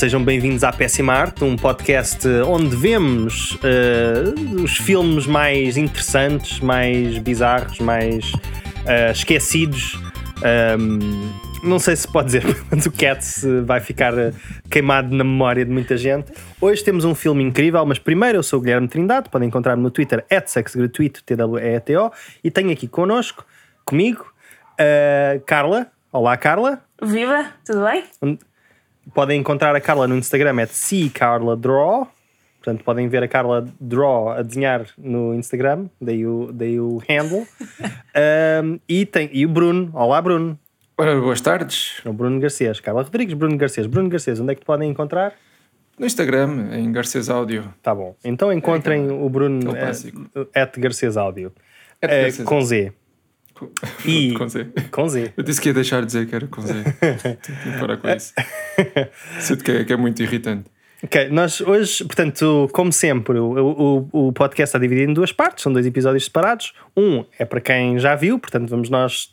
sejam bem-vindos à Péssima Arte, um podcast onde vemos uh, os filmes mais interessantes, mais bizarros, mais uh, esquecidos. Um, não sei se pode dizer, mas o Cats vai ficar queimado na memória de muita gente. Hoje temos um filme incrível, mas primeiro eu sou o Guilherme Trindade, podem encontrar-me no Twitter, sexgratuito, T-W-E-T-O, e tenho aqui connosco, comigo, uh, Carla. Olá, Carla. Viva, tudo bem? Podem encontrar a Carla no Instagram, é CCarlaDraw. Portanto, podem ver a Carla Draw a desenhar no Instagram, daí o, daí o handle. um, e, tem, e o Bruno. Olá, Bruno. Ora, boas tardes. O Bruno Garcês. Carla Rodrigues, Bruno Garcês. Bruno Garcês, onde é que te podem encontrar? No Instagram, em Garcês Áudio. Tá bom. Então encontrem é, o Bruno é, at Garcês Áudio. É, com Z. E... com Z. Com Z. Eu disse que ia deixar de dizer que era com Z. Tenho que parar com isso. Sinto que é, que é muito irritante. Ok, nós hoje, portanto, como sempre, o, o, o, podcast está dividido em duas partes, são dois episódios separados. Um é para quem já viu, portanto, vamos nós,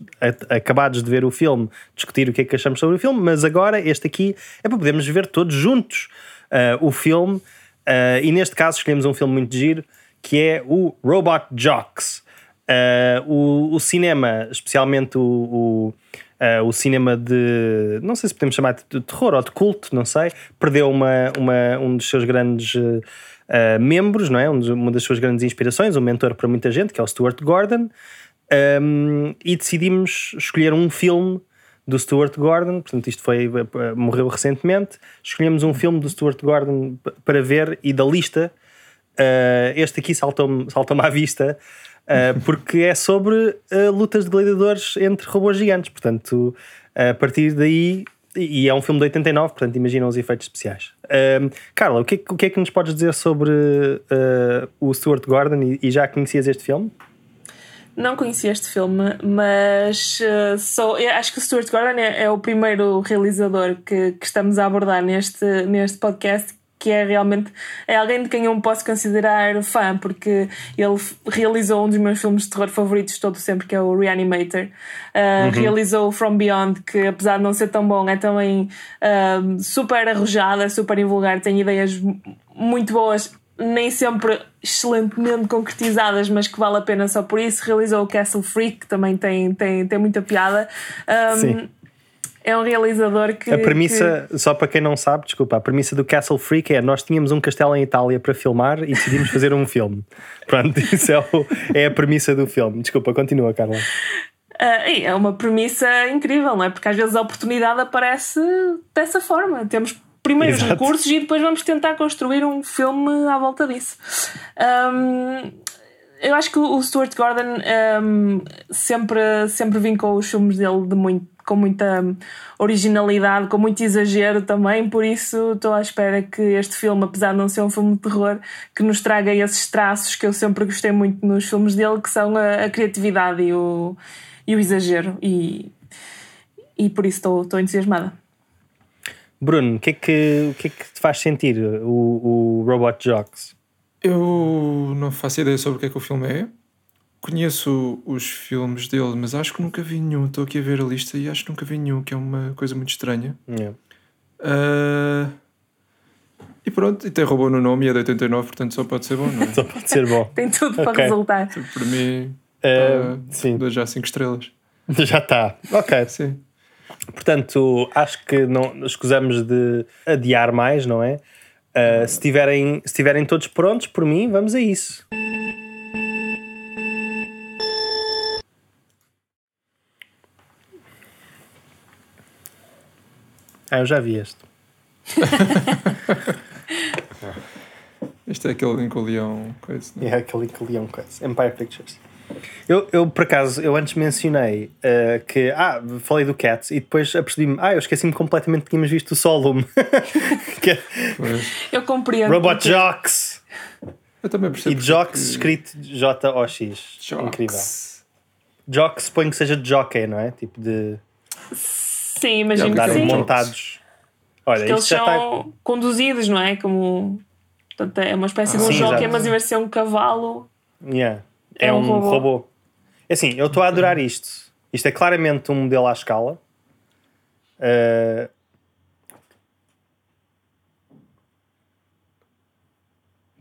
acabados de ver o filme, discutir o que é que achamos sobre o filme, mas agora este aqui é para podermos ver todos juntos uh, o filme. Uh, e neste caso escolhemos um filme muito giro que é o Robot Jocks. Uh, o, o, cinema, especialmente o, o, uh, o, cinema de. Não sei se podemos chamar de terror ou de culto, não sei. Perdeu uma, uma um dos seus grandes uh, membros, não é? Um, uma das suas grandes inspirações, um mentor para muita gente, que é o Stuart Gordon. Um, e decidimos escolher um filme do Stuart Gordon, portanto, isto foi. morreu recentemente. Escolhemos um filme do Stuart Gordon para ver e da lista. este aqui saltou-me saltou à vista uh, porque é sobre uh, lutas de gladiadores entre robôs gigantes. Portanto, a partir daí. E é um filme de 89, portanto, imaginam os efeitos especiais. Uh, Carla, o que, é, o que é que nos podes dizer sobre o Stuart Gordon e, e já conhecias este filme? Não conheci este filme, mas uh, sou, acho que o Stuart Gordon é, é o primeiro realizador que, que, estamos a abordar neste, neste podcast que é realmente é alguém de quem eu me posso considerar fã, porque ele realizou um dos meus filmes de terror favoritos de todo sempre, que é o Reanimator. Uh, uhum. Realizou From Beyond, que apesar de não ser tão bom, é também uh, super arrojada, super invulgar, tem ideias muito boas, nem sempre excelentemente concretizadas, mas que vale a pena só por isso. Realizou o Castle Freak, que também tem, tem, tem muita piada. Um, Sim é um realizador que. A premissa, que... só para quem não sabe, desculpa, a premissa do Castle Freak é nós tínhamos um castelo em Itália para filmar e decidimos fazer um filme. Pronto, isso é, o, é a premissa do filme. Desculpa, continua, Carla. Uh, é uma premissa incrível, não é? Porque às vezes a oportunidade aparece dessa forma. Temos primeiro os recursos e depois vamos tentar construir um filme à volta disso. Um, eu acho que o Stuart Gordon um, sempre, sempre vincou os filmes dele de muito com muita originalidade, com muito exagero também, por isso estou à espera que este filme, apesar de não ser um filme de terror, que nos traga esses traços que eu sempre gostei muito nos filmes dele, que são a, a criatividade e o, e o exagero. E, e por isso estou, entusiasmada. Bruno, o que, é que, que é que te faz sentir o, o Robot Jocks? Eu não faço ideia sobre o que é que o filme é. Conheço os filmes dele, mas acho que nunca vi nenhum. Estou aqui a ver a lista e acho que nunca vi nenhum, que é uma coisa muito estranha. Yeah. Uh, e pronto, e tem robô no nome e é de 89, portanto só pode ser bom, não é? só pode ser bom. tem tudo para resultar. Então, para mim, uh, sim. já 5 estrelas. Já está. Ok. Sim. Portanto, acho que não escusamos de adiar mais, não é? Uh, se, tiverem, se tiverem todos prontos, por mim, vamos a isso. Ah, eu já vi este. este é aquele em que o leão coisa. É aquele em que o leão coisa. Empire Pictures. Eu, eu, por acaso, eu antes mencionei uh, que, ah, falei do Cats e depois apercebi-me, ah, eu esqueci-me completamente que tínhamos visto o Solum. que, é eu compreendo. Robot porque... Jocks. Eu também percebo. E Jocks que... escrito J-O-X. Incrível. Jocks, suponho que seja jockey, não é? Tipo de. Sim, imagino que sim. montados. Olha, Porque eles são está... conduzidos, não é? Como. Portanto, é uma espécie ah, de um sim, jockey, mas em vez de ser um cavalo. Yeah. É, é um, um robô. robô. É assim, eu estou a adorar isto. Isto é claramente um modelo à escala. Uh...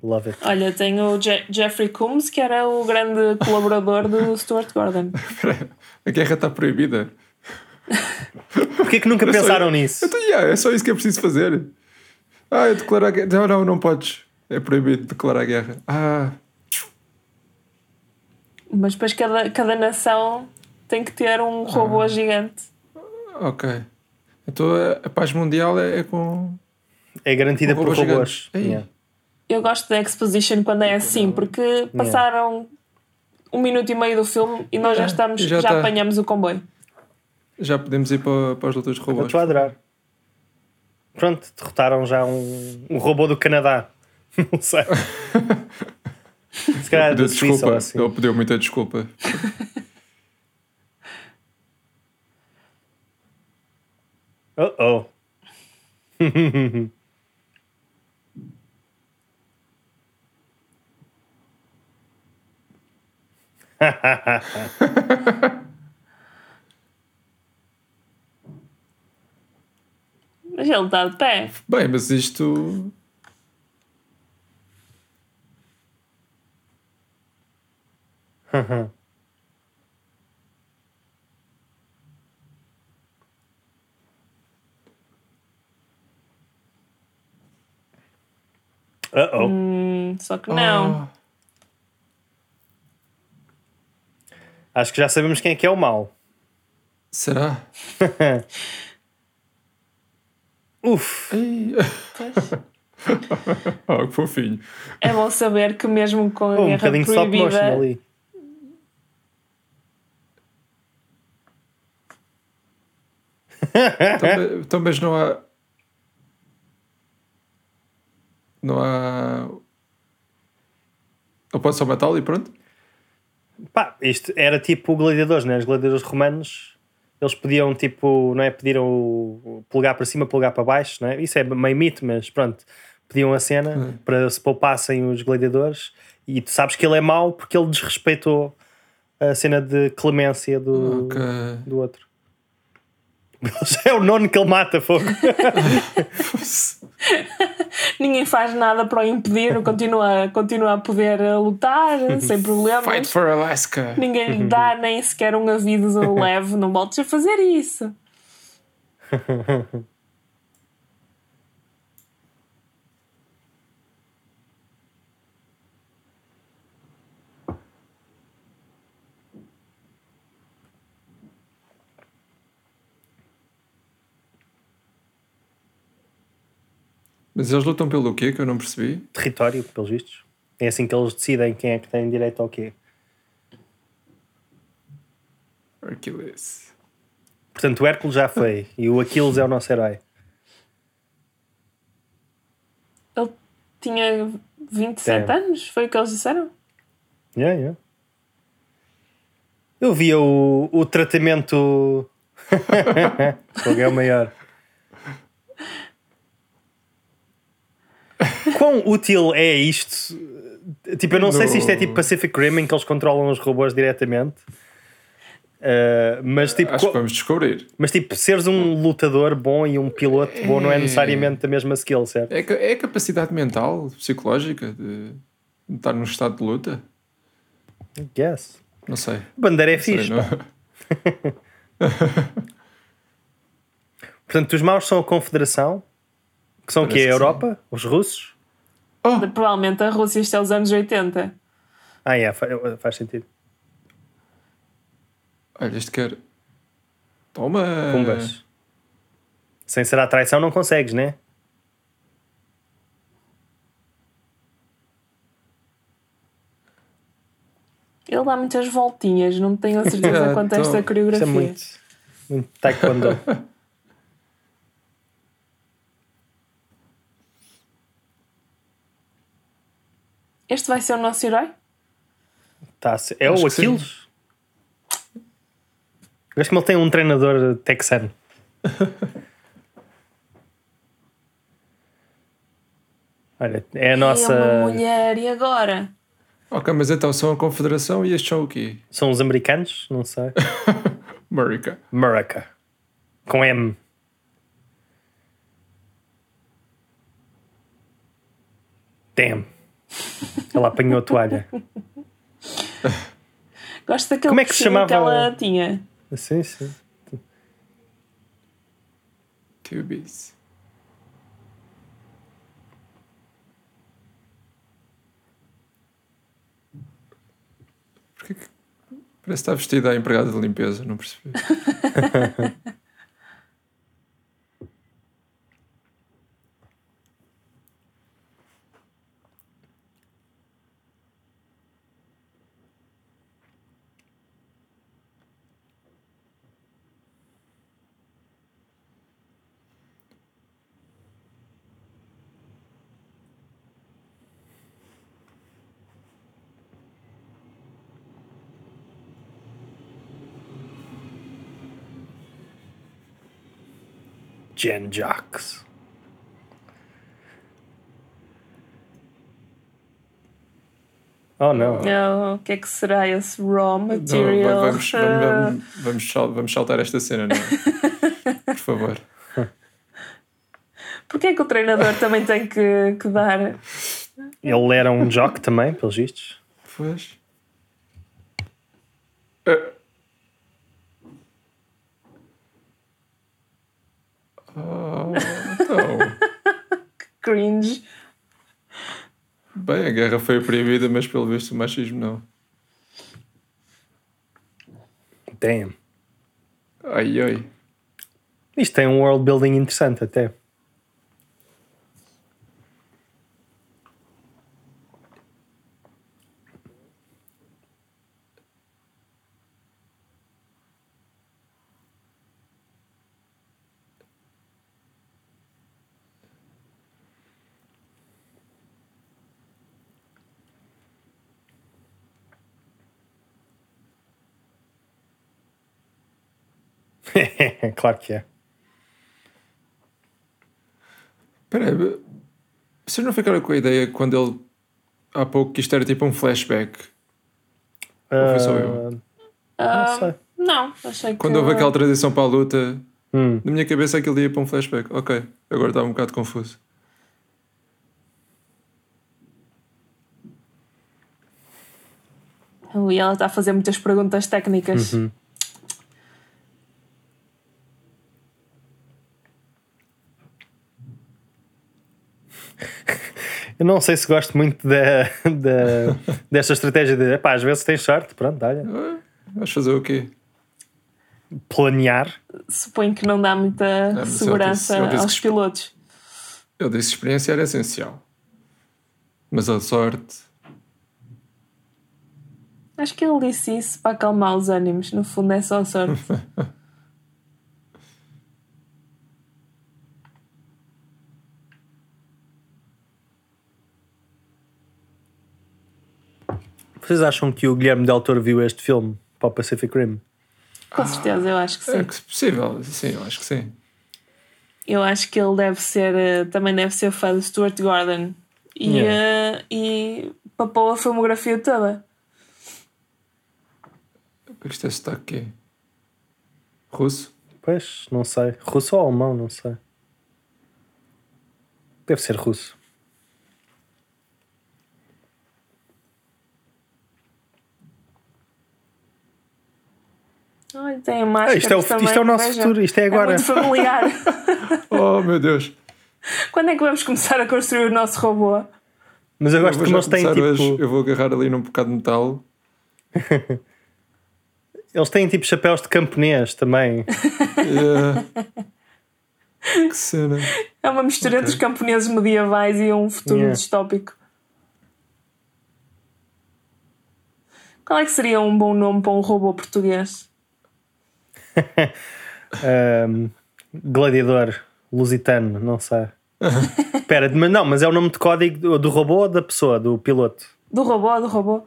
Love it. Olha, tem o Je Jeffrey Combs, que era o grande colaborador do Stuart Gordon. A guerra está proibida. Porquê que nunca É só- pensaram nisso? Então, yeah, é só isso que é preciso fazer. Ah, eu declarar guerra. Não, não, não podes. É proibido declarar guerra. Ah, Mas depois cada, cada nação tem que ter um robô gigante. ok. Então a, a paz mundial é, é com. É garantida Com por robôs. Yeah. Eu gosto da exposition quando é assim, porque passaram um minuto e meio do filme e nós já É, estamos, já já, tá. apanhamos o comboio. Já podemos ir para, para as lutas de Eu robôs. estou a adorar. Pronto, derrotaram já um, um robô do Canadá. Não sei. Se calhar ou desculpa. assim. Ele pediu muita desculpa. Oh oh. Mas ele está de pé. Bem, mas isto. Oh oh. Hum, só que não. Ah, Acho que já sabemos quem é que é o mau. será? Uf. Oh, que fofinho. É bom saber que mesmo com a Oh, um guerra motion proibida, ali. Então, então, mas não há. Não há. Eu posso só matá-lo e pronto? Pá, isto era tipo gladiadores, né? Os gladiadores romanos, eles podiam tipo, não é? Pediram o polegar para cima, polegar para baixo, não é? Isso é meio mito, mas pronto. Pediam a cena Hum. para se poupassem os gladiadores e tu sabes que ele é mau porque ele desrespeitou a cena de clemência do, Ok. do outro. É o nono que ele mata, fogo. ninguém faz nada para o impedir, continua, continua a poder lutar sem problemas. Fight for Alaska! Ninguém lhe dá nem sequer um aviso leve, não voltes a fazer isso. Mas eles lutam pelo quê que eu não percebi? Território, pelos vistos. É assim que eles decidem quem é que tem direito ao quê. Hercules. Portanto, o Hércules já foi e o Aquiles é o nosso herói. Ele tinha 27 Tem. anos, foi o que eles disseram? Yeah, yeah. Eu via o, o tratamento. Fogo é o maior. Quão útil é isto? Tipo, eu não sei se isto é tipo Pacific Rim em que eles controlam os robôs diretamente. Uh, mas, tipo, Acho que vamos descobrir. mas tipo, seres um lutador bom e um piloto bom não é É. necessariamente a mesma skill, certo? É, é a capacidade mental, psicológica de estar num estado de luta? Yes. Não sei. Bandeira é fixe. pá. Portanto, os maus são a Confederação, que são o quê? Parece A sim. Europa? Os russos? Oh, Provavelmente a Rússia isto é os anos 80. Ah, é, fa- faz sentido. olha, este quer. Toma! Pumbas. Sem ser a traição não consegues, né? Ele dá muitas voltinhas, não tenho a certeza Ah, quanto a esta Isso coreografia. é muito, muito taekwondo. Este vai ser o nosso herói? Tá, a ser- é Acho o. Aquiles? Acho que ele tem um treinador texano. Olha, é a É uma nossa. mulher, e agora? Ok, mas então são a Confederação e estes são o quê? São os americanos? Não sei. America. America. Com M. Damn. Ela apanhou a toalha. Gosto daquele Como é que se chamava? que ela tinha. Sim, sim. Tubies. Porquê que... Parece que está vestida a empregada de limpeza, não percebi. Jocks. Oh não. Não, o que é que será esse raw material? vamos, vamos, vamos, vamos, vamos saltar esta cena, não é? Por favor. Porquê é que o treinador também tem que, que dar? Ele era um jock também, pelos vistos. Pois. Ah. Não. Cringe. Bem, a guerra foi proibida, mas pelo visto o machismo não. Damn. Ai ai. Isto tem um world building interessante até. claro que é. Espera aí, vocês não ficaram com a ideia quando ele há pouco que isto era tipo um flashback? Ou foi só eu? Ah, não sei. Não, achei que. Quando houve aquela transição para a luta, Hum. na minha cabeça aquilo ia para um flashback. Ok, agora estava um bocado confuso. E ela está a fazer muitas perguntas técnicas. Uhum. Eu não sei se gosto muito da, da, desta estratégia de epá, às vezes tens sorte, pronto, olha, Ah, Vais fazer o quê? planear. Suponho que não dá muita segurança disse- disse aos que- pilotos. Eu disse que experiência era essencial. Mas a sorte. Acho que ele disse isso para acalmar os ânimos. No fundo, é só sorte. Vocês acham que o Guilherme Del Toro viu este filme para o Pacific Rim? Com certeza, eu acho que sim. É que possível, sim, eu acho que sim. Eu acho que ele deve ser, eh, também deve ser fã de Stuart Gordon. E, eh, e papou a filmografia toda. Isto é sotaque aqui? Russo? Pois, não sei. Russo ou alemão, não sei. Deve ser russo. Olha, tem a máscara. Ah, isto é o- também, isto é o nosso vejam. futuro, isto é agora. muito familiar. Oh meu Deus! Quando é que vamos começar a construir o nosso robô? Mas eu Eu gosto como já eles têm tipo. hoje, eu vou agarrar ali num bocado de metal. Eles têm tipo chapéus de camponês também. Yeah. que cena. É uma mistura Ok. dos camponeses medievais e um futuro Yeah. distópico. Qual é que seria um bom nome para um robô português? Ahm, gladiador lusitano, não sei. Espera, mas não, mas é o nome de código do, do robô ou da pessoa, do piloto? Do robô, do robô.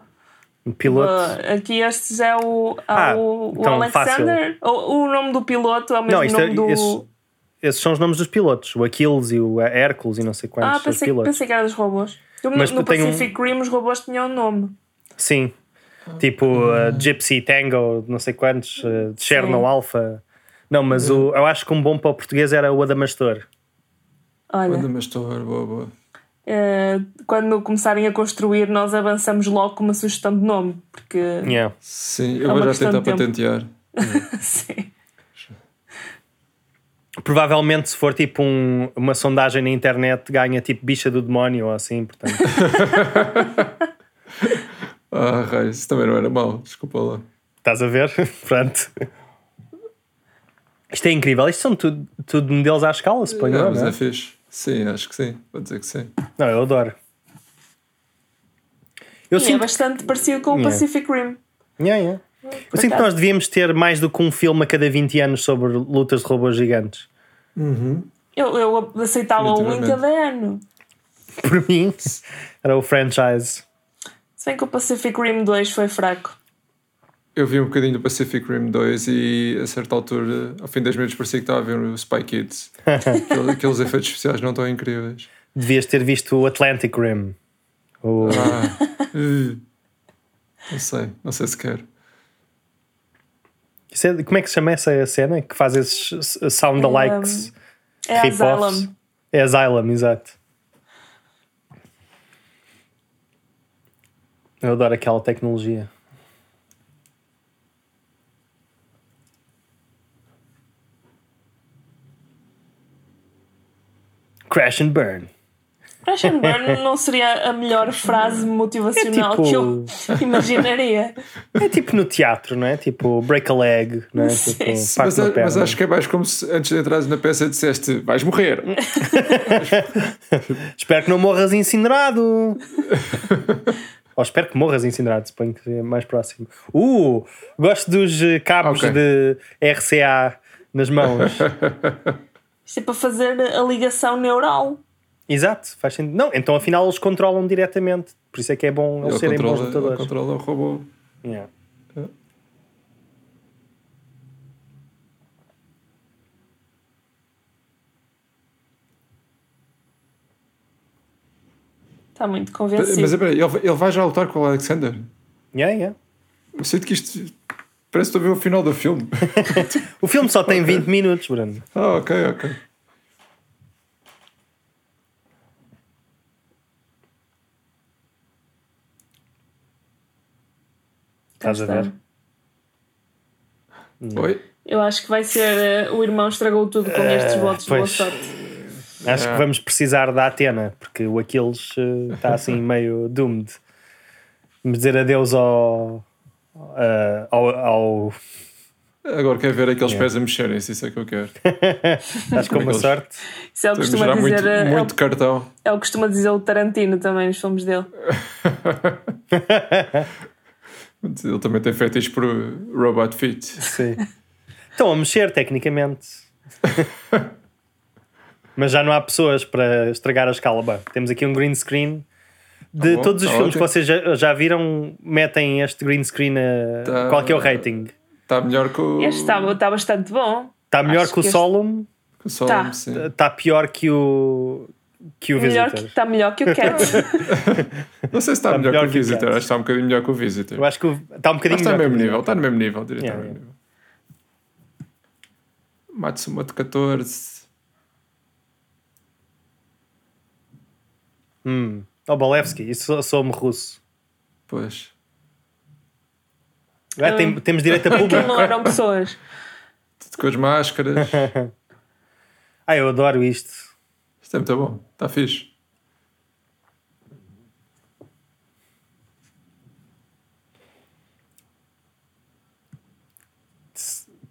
O piloto. Uh, aqui este é o, há Ah, o, o então, Alexander. O, o nome do piloto é o mesmo Não, é- nome do. esses- Esses são os nomes dos pilotos, o Aquiles e o Hércules e não sei quantos Ah, pensei, pilotos. pensei que era dos robôs. Mas no tem um- Pacific Rim os robôs tinham um nome. Sim. Tipo uh, Gypsy Tango, não sei quantos, uh, Cherno Sim. Alpha. Não, mas o, eu acho que um bom para o português era o Adamastor. Olha, Manda-me estou boa, boa. eh, quando começarem a construir, nós avançamos logo com uma sugestão de nome, porque Yeah. Sim, eu É vou uma já tentar patentear. sim. Provavelmente, se for tipo um- uma sondagem na internet, ganha tipo bicha do demónio ou assim, portanto. Ah, raio, isso também não era mau, desculpa lá. Estás a ver? Pronto. Isto é incrível. Isto são tudo, tudo modelos à escala, suponho. Ah, eu, mas não, é? é fixe. Sim, acho que sim. Vou dizer que sim. não, eu adoro. Eu E é sinto, bastante parecido com o Yeah. Pacific Rim. Yeah, yeah. eu sinto que nós devíamos ter mais do que um filme a cada 20 anos sobre lutas de robôs gigantes. Eu, eu aceitava um em cada ano. Por mim, era o franchise. Se bem que o Pacific Rim 2 foi fraco. Eu vi um bocadinho do Pacific Rim 2 e a certa altura, ao fim de 10 minutos, parecia que estava a ver o Spy Kids. Aqueles, aqueles efeitos especiais não estão incríveis. Devias ter visto o Atlantic Rim. O- Ah, não sei, não sei se quero. É- como é que se chama essa cena que faz esses sound alikes? É? Asylum. É Asylum, exato. Eu adoro aquela tecnologia. Crash and burn. Crash and Burn não seria a melhor frase motivacional É tipo- que eu imaginaria. É tipo no teatro, não é? Tipo break a leg, não é? Sim. Tipo, Mas, a- mas acho que é mais como se antes de entrares na peça disseste vais morrer. Espero que não morras incinerado. Ou espero que morras incinerado, suponho que é mais próximo. Uh, gosto dos eh, cabos Ok. de RCA nas mãos. Isto é para fazer a ligação neural. Exato, faz sentido. Não, então afinal eles controlam diretamente. Por isso é que é bom eles Ele serem bons lutadores. controla o robô. Yeah. Está muito Mas convencido. espera, aí, ele, ele vai já lutar com o Alexander. Yeah, yeah. Eu sinto que isto parece que estou a ver o final do filme. O filme só tem 20 minutos, Bruno. ah, ok, ok. Estás a ver? Oi? Eu acho que vai ser. eh, o irmão estragou tudo com estes votos de boa pois. sorte. Acho Yeah. que vamos precisar da Atena, porque o Aquiles eh, está assim meio doomed. Vamos dizer adeus ao. eh, ao, ao Agora quero ver aqueles Yeah. pés a mexerem-se, isso é que eu quero. Estás com uma Aqueles- sorte. Isso é o que costuma dizer. muito, eh, é o- muito cartão. É o que costuma dizer o Tarantino também nos filmes dele. Ele também tem feito isto por Robot Feet. Sim. Estão a mexer, tecnicamente. Mas já não há pessoas para estragar a escala. Bem, temos aqui um green screen. De Tá bom, todos os tá filmes que vocês já, já viram, metem este green screen a. Tá- Qual que é o rating? Está melhor que o, Este está, está bastante bom. Está melhor Acho que o este- Solemn, Tá. sim. está pior que o. que o Melhor Visitor. está melhor que o Cat. Não sei se está, Está melhor, melhor que o Visitor. Cats. Acho que está um bocadinho melhor que o Visitor. Eu acho que o- está um bocadinho está no melhor mesmo que o nível, está no mesmo nível, diria. Yeah, está no yeah. mesmo nível. Matsumoto 14. Hum. O Balevski, isso sou-me russo. Pois. Ah, tem- temos direito a público. não eram pessoas. Tudo com as máscaras. Ah, eu adoro isto. Isto é muito bom. Está fixe.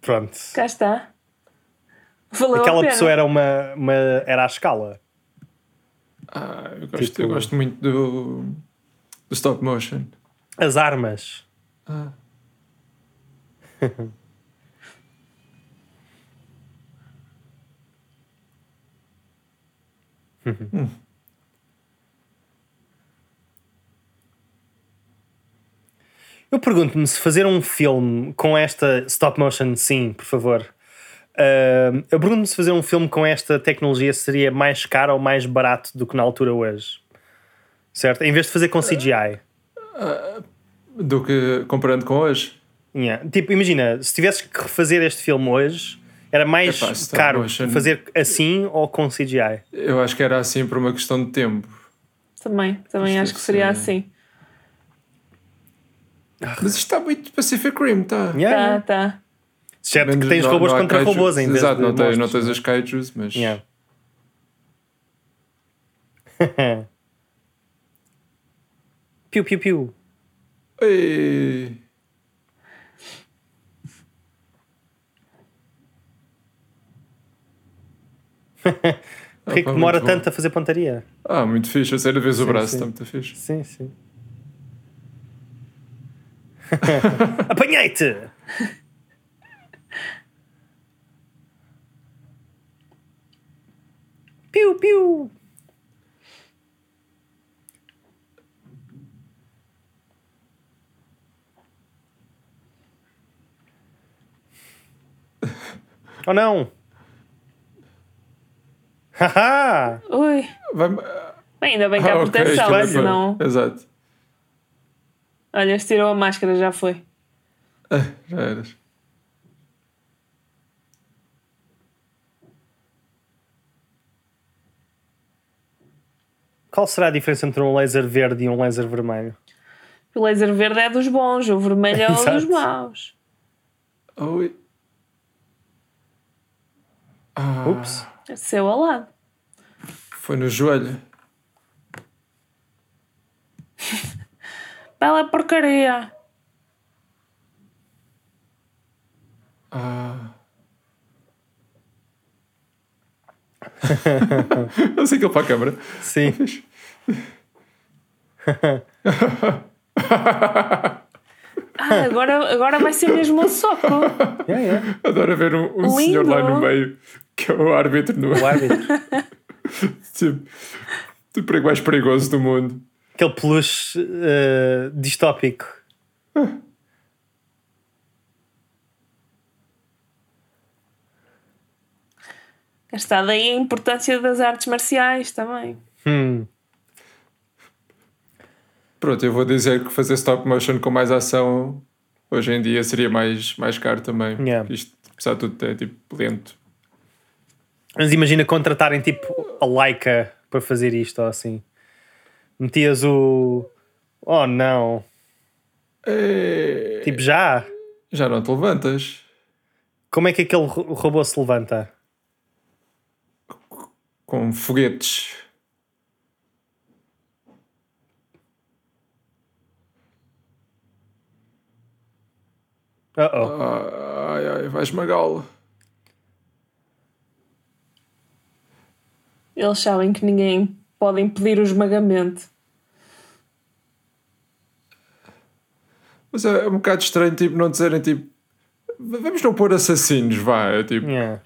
Pronto. Cá está. Valeu Aquela a pena. pessoa era uma, uma. era à escala. Ah, eu, gosto, Tipo- eu gosto muito do, do stop motion. As armas. Ah. Eu pergunto-me se fazer um filme com esta stop motion, sim, por favor. Ah, eu pergunto-me se fazer um filme com esta tecnologia seria mais caro ou mais barato do que na altura hoje. Certo? Em vez de fazer com CGI. Do que comparando com hoje. Yeah. Tipo, imagina, se tivesses que refazer este filme hoje, era mais Epá, stop caro motion. fazer assim ou com CGI. Eu acho que era assim por uma questão de tempo. Também, também Isto acho que seria ser- assim. Mas isto está muito Pacific Rim, tá? Yeah, Tá, yeah. tá. Exceto que tens não- robôs não contra robôs em vez Exato, não tens, não tens as kaijus, mas. Yeah. piu, piu, piu. Ei. Que pá, demora bom. tanto a fazer pontaria? Ah, muito fixe. A sério, vês o braço, sim. está muito fixe. Sim, sim. Apanhei-te! Piu, piu! Oh não! Haha! Ui. Vai... Ainda bem que há Ah, proteção, para- senão. Exato. Olha, se tirou a máscara, já foi. Ah, já eras. Qual será a diferença entre um laser verde e um laser vermelho? O laser verde é dos bons, o vermelho é o dos maus. Oi. Ah, Ups. É seu ao lado. Foi no joelho. Bela porcaria. Ah. Eu sei que ele para a câmara. Sim. Ah, agora, agora vai ser mesmo o soco. Yeah, yeah. Adoro ver um, um senhor lá no meio que é o árbitro no O árbitro. tipo, o perigo mais perigoso do mundo. Aquele peluche eh, distópico. Está daí a importância das artes marciais também. Hum. Pronto, eu vou dizer que fazer stop motion com mais ação hoje em dia seria mais, mais caro também. Yeah. Isto, apesar de tudo, é tipo lento. Mas imagina contratarem tipo a Leica para fazer isto ou assim. Metias o. Oh não. É... Tipo já. Já não te levantas. Como é que aquele ro- robô se levanta? Com foguetes. Uh oh. Ah, Ai, ai, vai esmagá-lo. Eles sabem que ninguém pode impedir o esmagamento. Mas é um bocado estranho, tipo, não dizerem, tipo, vamos não pôr assassinos, vá. É, tipo, Yeah.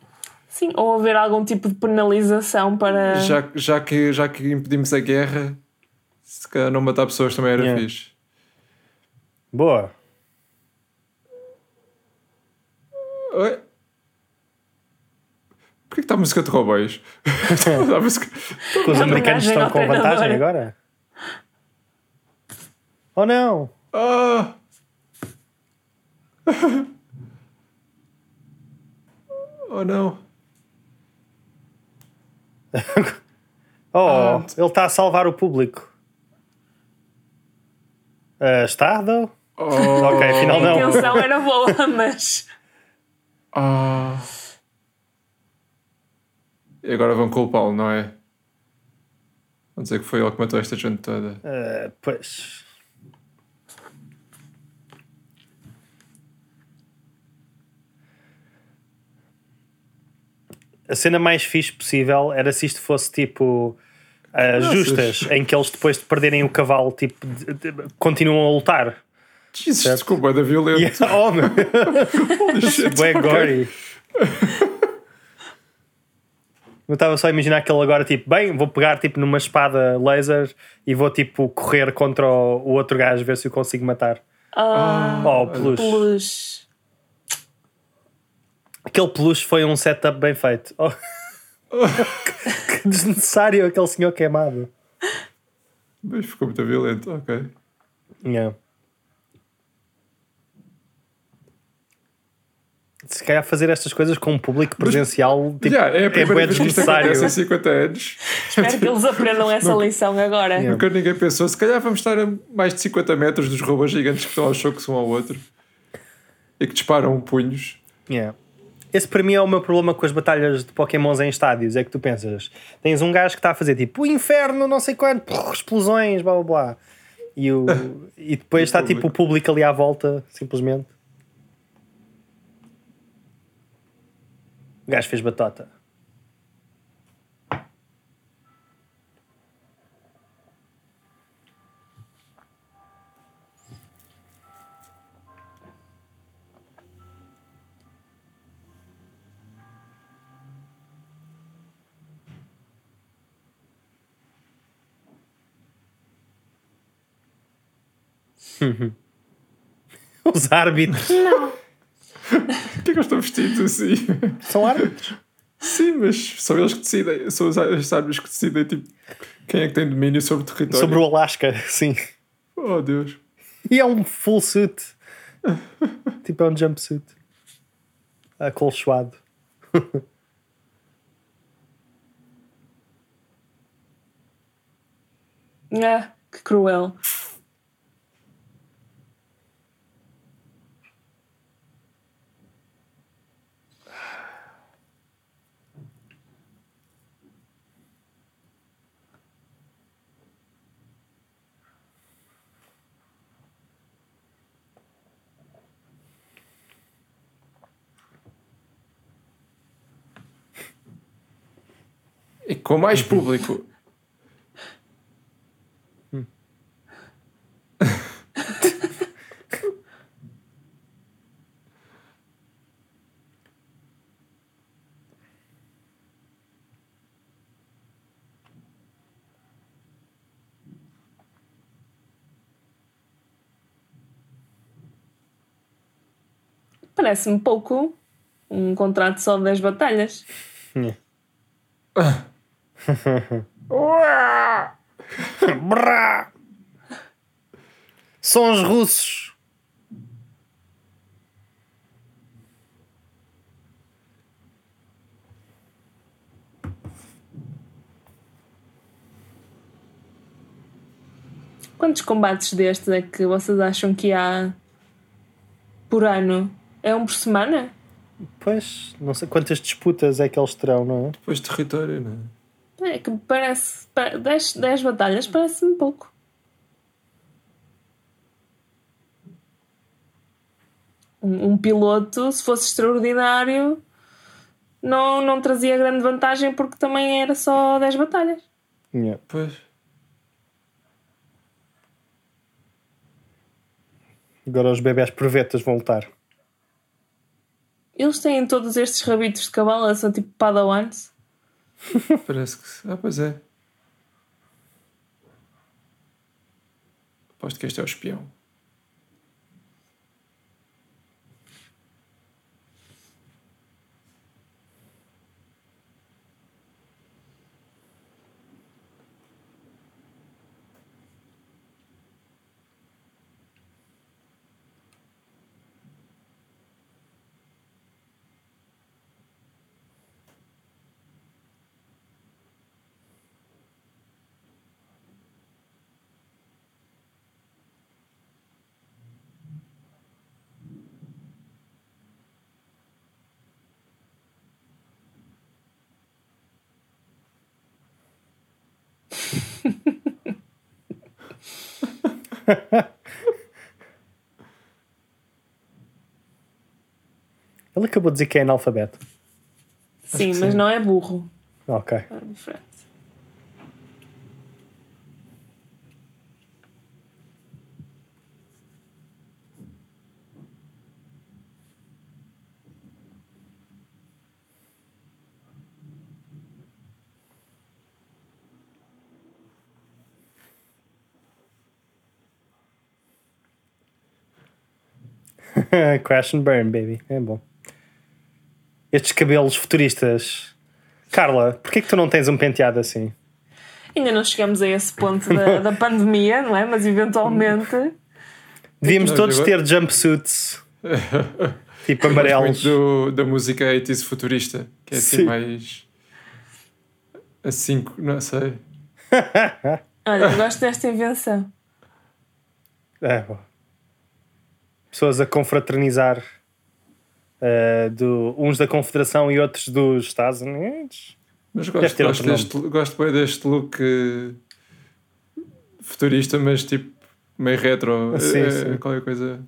Sim, ou haver algum tipo de penalização para. já, já, que, já que impedimos a guerra, se calhar não matar pessoas também era Yeah. fixe. Boa. Oi? Porquê que está a música de robôs? A música... Os americanos estão com vantagem agora? Oh não! Ah! Oh não. Oh, Ah. ele está a salvar o público. Ah, está, though? Oh, Ok, afinal A não. intenção era boa, mas. Ah. E agora vão culpá-lo, não é? Vão dizer que foi ele que matou esta gente toda. Ah, pois. A cena mais fixe possível era se isto fosse tipo Nossa. justas, em que eles depois de perderem o cavalo tipo, de- de- continuam a lutar. Jesus, Certo. desculpa, é da violento. Yeah, oh, meu. Bué gory. Eu estava só a imaginar aquele agora, tipo, bem, vou pegar tipo numa espada laser e vou tipo correr contra o, o outro gajo, ver se o consigo matar. Ah, Oh, peluche. peluche. Aquele peluche foi um setup bem feito. Oh. que desnecessário aquele senhor queimado. Mas ficou muito violento, ok. Yeah. Se calhar fazer estas coisas com um público presencial tipo, Yeah, é a primeira bué vez que isto desnecessário. em 50 anos. Espero que eles aprendam essa lição agora. Yeah. Nunca ninguém pensou, se calhar vamos estar a mais de 50 metros dos robôs gigantes que estão ao choque um ao outro e que disparam punhos. Yeah. Esse para mim é o meu problema com as batalhas de Pokémons em estádios. É que tu pensas, tens um gajo que está a fazer tipo o inferno, não sei quanto, prrr, explosões, blá blá blá. E, o, e depois está tipo o público ali à volta, simplesmente. O gajo fez batota. Os árbitros Porquê que eles estão vestidos assim? são árbitros. Sim, mas são eles que decidem, são os os árbitros que decidem tipo, quem é que tem domínio sobre o território. Sobre o Alasca, sim. Oh Deus. E é um full suit. tipo, é um jumpsuit. Acolchoado. Ah, que cruel. E com mais público. Parece-me pouco um contrato só de 10 batalhas. Brá! Sons russos. Quantos combates destes é que vocês acham que há por ano? É um por semana? Pois, não sei quantas disputas é que eles terão, não é? Depois de território, não é? É que parece. 10, 10 batalhas parece-me pouco. Um, um piloto, se fosse extraordinário, não, não trazia grande vantagem porque também era só 10 batalhas. Yeah. Pois. Agora os bebés provetas vão lutar. Eles têm todos estes rabitos de cavalo, são tipo padawans. Parece que. Ah, pois é. Aposto que este é o espião. Ele acabou de dizer que é analfabeto. Sim, que mas sim. não é burro. Ok. É diferente. Crash and burn, baby. É bom. Estes cabelos futuristas. Carla, porquê que tu não tens um penteado assim? Ainda não chegamos a esse ponto da, da pandemia, não é? Mas eventualmente. Devíamos todos ter jumpsuits. Tipo Eu gosto amarelos. muito do- da música 80s futurista, que é assim Sim. mais. Assim, não sei. Olha, eu gosto desta invenção. É, bom. Pessoas a confraternizar. eh, do, uns da Confederação e outros dos Estados Unidos. Mas gosto, ter gosto, deste, gosto bem deste look eh, futurista, mas tipo meio retro. Sim, eh, sim. Qualquer coisa.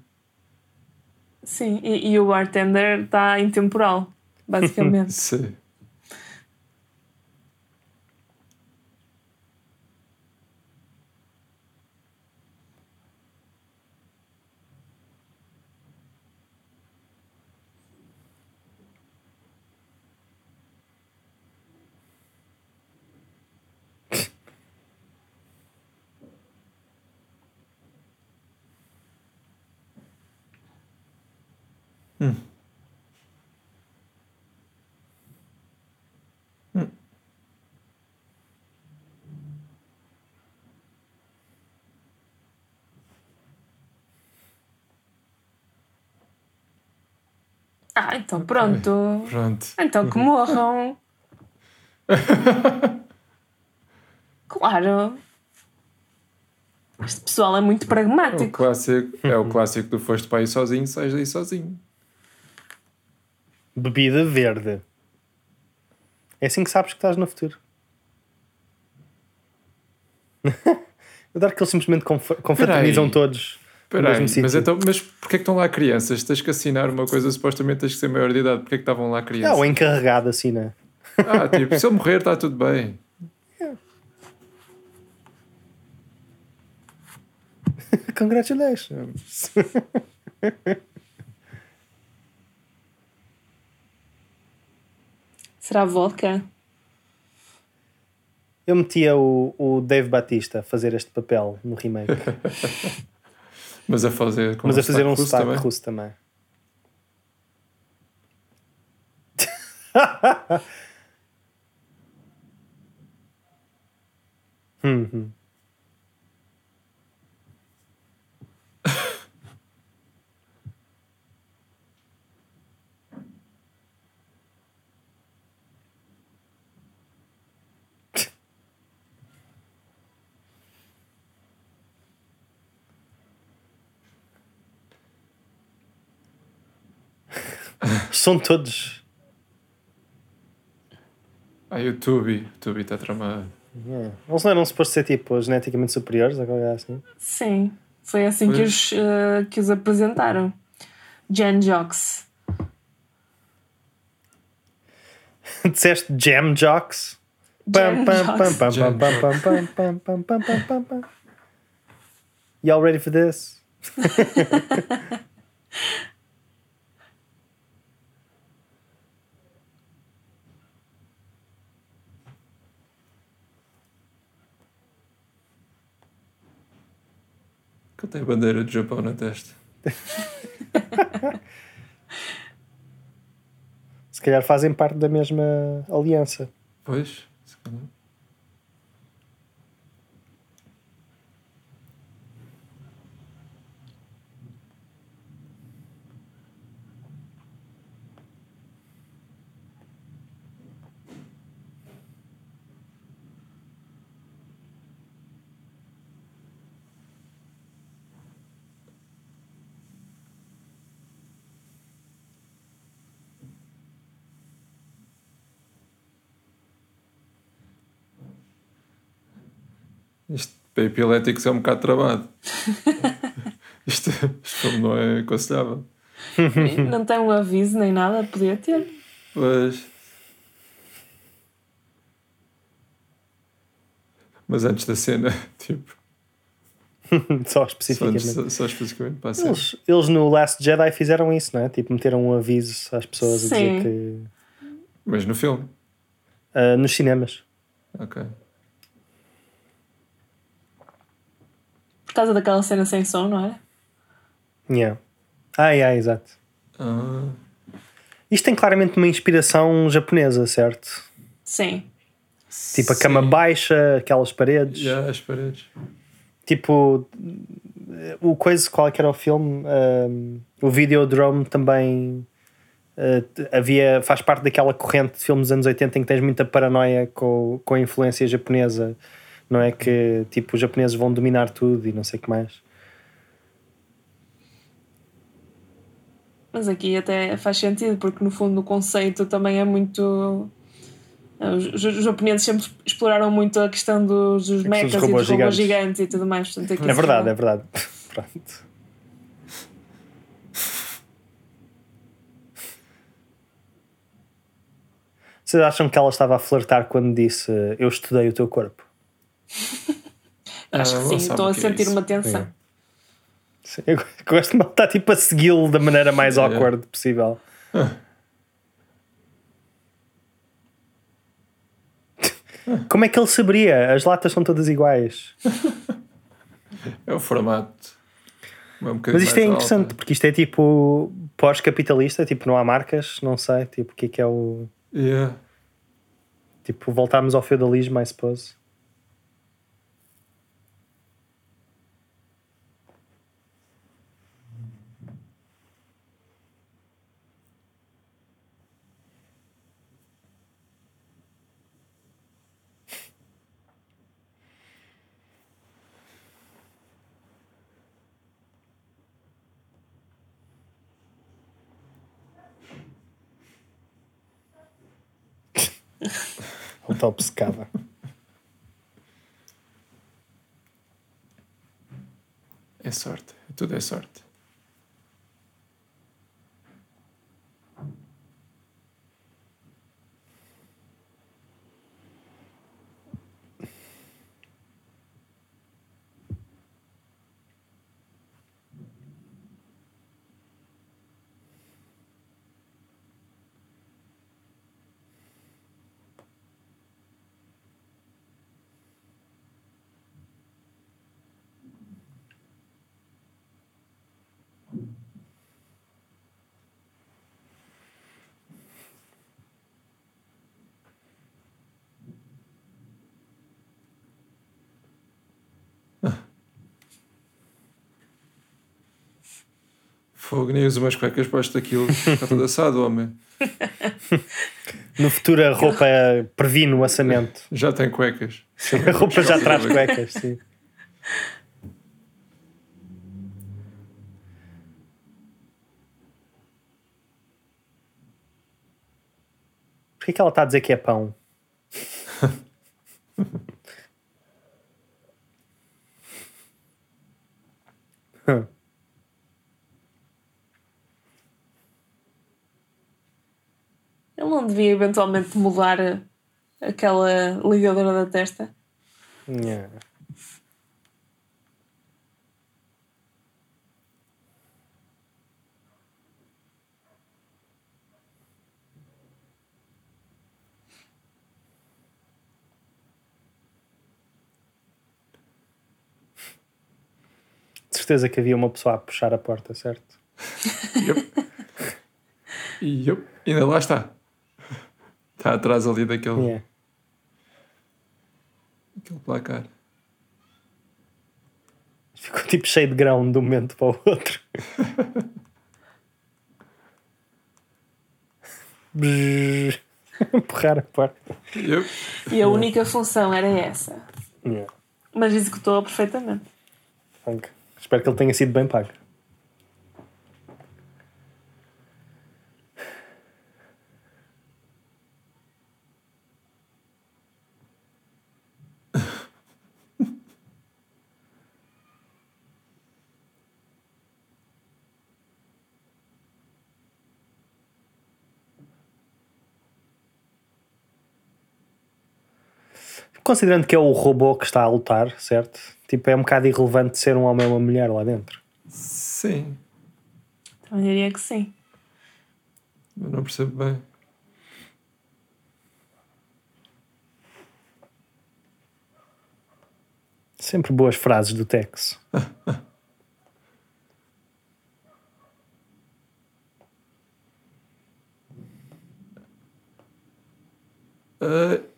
Sim, e, e o bartender está intemporal, basicamente. Sim. Ah, então pronto. Pronto. Então que morram. Claro. Este pessoal é muito É o pragmático. clássico, é o clássico do foste para aí sozinho, sais daí sozinho. Bebida verde. É assim que sabes que estás no futuro. Eu adoro que eles simplesmente conf- confraternizam todos Espera aí, mas, então, mas porquê é que estão lá crianças? Tens que assinar uma coisa, supostamente tens que ser maior de idade. Porquê é que estavam lá crianças? Não, o encarregado assina. Ah, tipo, se eu morrer está tudo bem. Congratulations. Será vodka? Eu metia o, o Dave Batista a fazer este papel no remake, Mas a fazer, Mas um a fazer um sotaque russo, russo também. hum, hum. São todos. Ah, a YouTube, YouTube está tramado. Não. Eles não eram supostos ser tipo geneticamente superiores a qualquer assim? Sim. Foi assim Que, os, uh, que os apresentaram. Gen Jocks. Disseste Jam Jocks. Y'all ready for this? Que tem a bandeira do Japão na testa. Se calhar fazem parte da mesma aliança. Pois, se calhar. Isto para epiléticos é um bocado travado. Isto, filme não é aconselhável. Não tem um aviso nem nada, podia ter. Pois. Mas antes da cena, tipo, Só especificamente. só, só especificamente para a cena. Eles, eles no Last Jedi fizeram isso, não é? Tipo, meteram um aviso às pessoas a Sim. dizer que. Mas no filme. ah, nos cinemas. Ok. Causa daquela cena sem som, não é? Yeah. Ah, yeah, exato. Ah, Isto tem claramente uma inspiração japonesa, certo? Sim. Tipo a cama sim. baixa, aquelas paredes. Já, as paredes. Tipo, o coisa, qual que era o filme? Um, o Videodrome também uh, havia, faz parte daquela corrente de filmes dos anos 80 em que tens muita paranoia com, com a influência japonesa, não é? Que tipo, os japoneses vão dominar tudo e não sei o que mais. Mas aqui até faz sentido, porque no fundo o conceito também é muito. Os, os japoneses sempre exploraram muito a questão dos, dos mechas e dos robôs gigantes. gigantes. e tudo mais. Portanto, é verdade, é verdade. Pronto. Vocês acham que ela estava a flertar quando disse eu estudei o teu corpo? Acho que sim, estou a sentir é uma tensão. Sim, eu gosto de estar tipo a segui-lo da maneira mais awkward é. possível. Como é que ele saberia? As latas são todas iguais. É o formato. É um Mas isto é interessante alto. porque isto é tipo pós-capitalista, tipo não há marcas, não sei, tipo o que é que é o. Yeah. Tipo, voltarmos ao feudalismo, I suppose. Ele está obcecada. É sorte. Tudo é sorte. Fogo, nem uso umas cuecas para isto aquilo. Está todo assado, homem. No futuro a roupa previne o assamento. Já tem cuecas. A roupa já traz cuecas, sim. Porquê que ela está a dizer que é pão? huh. Ele não devia eventualmente mudar aquela ligadora da testa? Yeah. De certeza que havia uma pessoa a puxar a porta, certo? yep. yep. Ainda lá está. Está atrás ali daquele. Yeah. Aquele placar. Ficou tipo cheio de grão de um momento para o outro. Empurrar a porta. Yep. E a única função era essa. Yeah. Mas executou-a perfeitamente. Espero que ele tenha sido bem pago. Considerando que é o robô que está a lutar, certo? Tipo, é um bocado irrelevante ser um homem ou uma mulher lá dentro. Sim. Então diria que sim. Eu não percebo bem. Sempre boas frases do Tex. uh,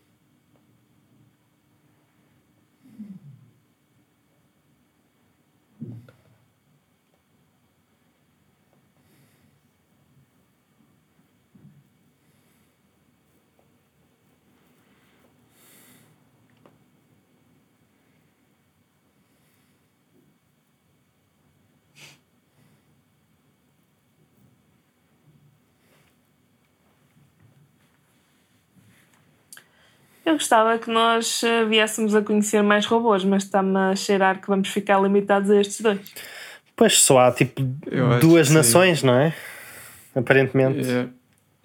Eu gostava que nós eh, viéssemos a conhecer mais robôs, mas está-me a cheirar que vamos ficar limitados a estes dois. Pois só há tipo Eu duas que sim. nações, não é? Aparentemente. É,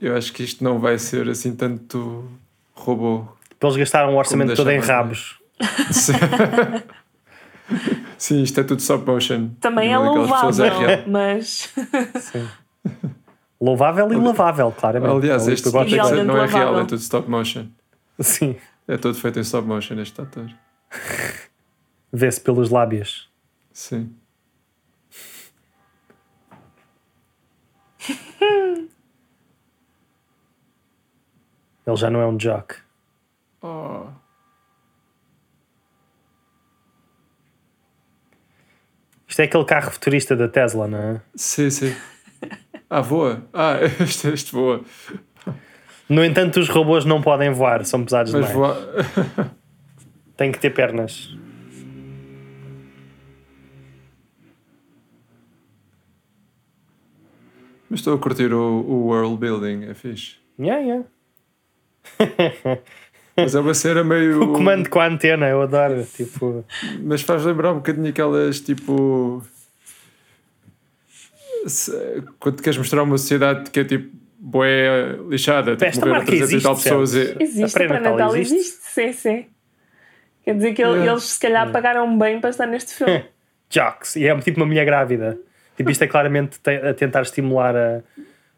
eu acho que isto não vai ser assim tanto robô. Eles gastaram o orçamento todo em rabos. Sim. Sim, isto é tudo stop motion. Também é é louvável, mas Sim. Louvável e lavável, claramente. Aliás, Ali este Idealmente não é real, é tudo stop motion. Sim. É todo feito em stop motion este ator. Vê-se pelos lábios. Sim. Ele já não é um jock. Oh. Isto é aquele carro futurista da Tesla, não é? Sim, sim. Ah, voa. Ah, este, este voa. No entanto, os robôs não podem voar, são pesados Mas demais. voa. Têm que ter pernas. Mas estou a curtir o, o world building, é fixe. Yeah, yeah. Mas é uma cena meio. O comando com a antena, eu adoro. Tipo, Mas faz lembrar um bocadinho aquelas tipo. se- Quando queres mostrar uma sociedade que é tipo boé lixada, tipo, Esta morreram marca 300 e tal existe, pessoas e. existe, A o pré-natal pré-natal existe? existe, sim, sim. Quer dizer que ele- Yeah. eles se calhar pagaram bem para estar neste filme. jocks. E é tipo uma mulher grávida. Tipo, isto é claramente te- a tentar estimular a,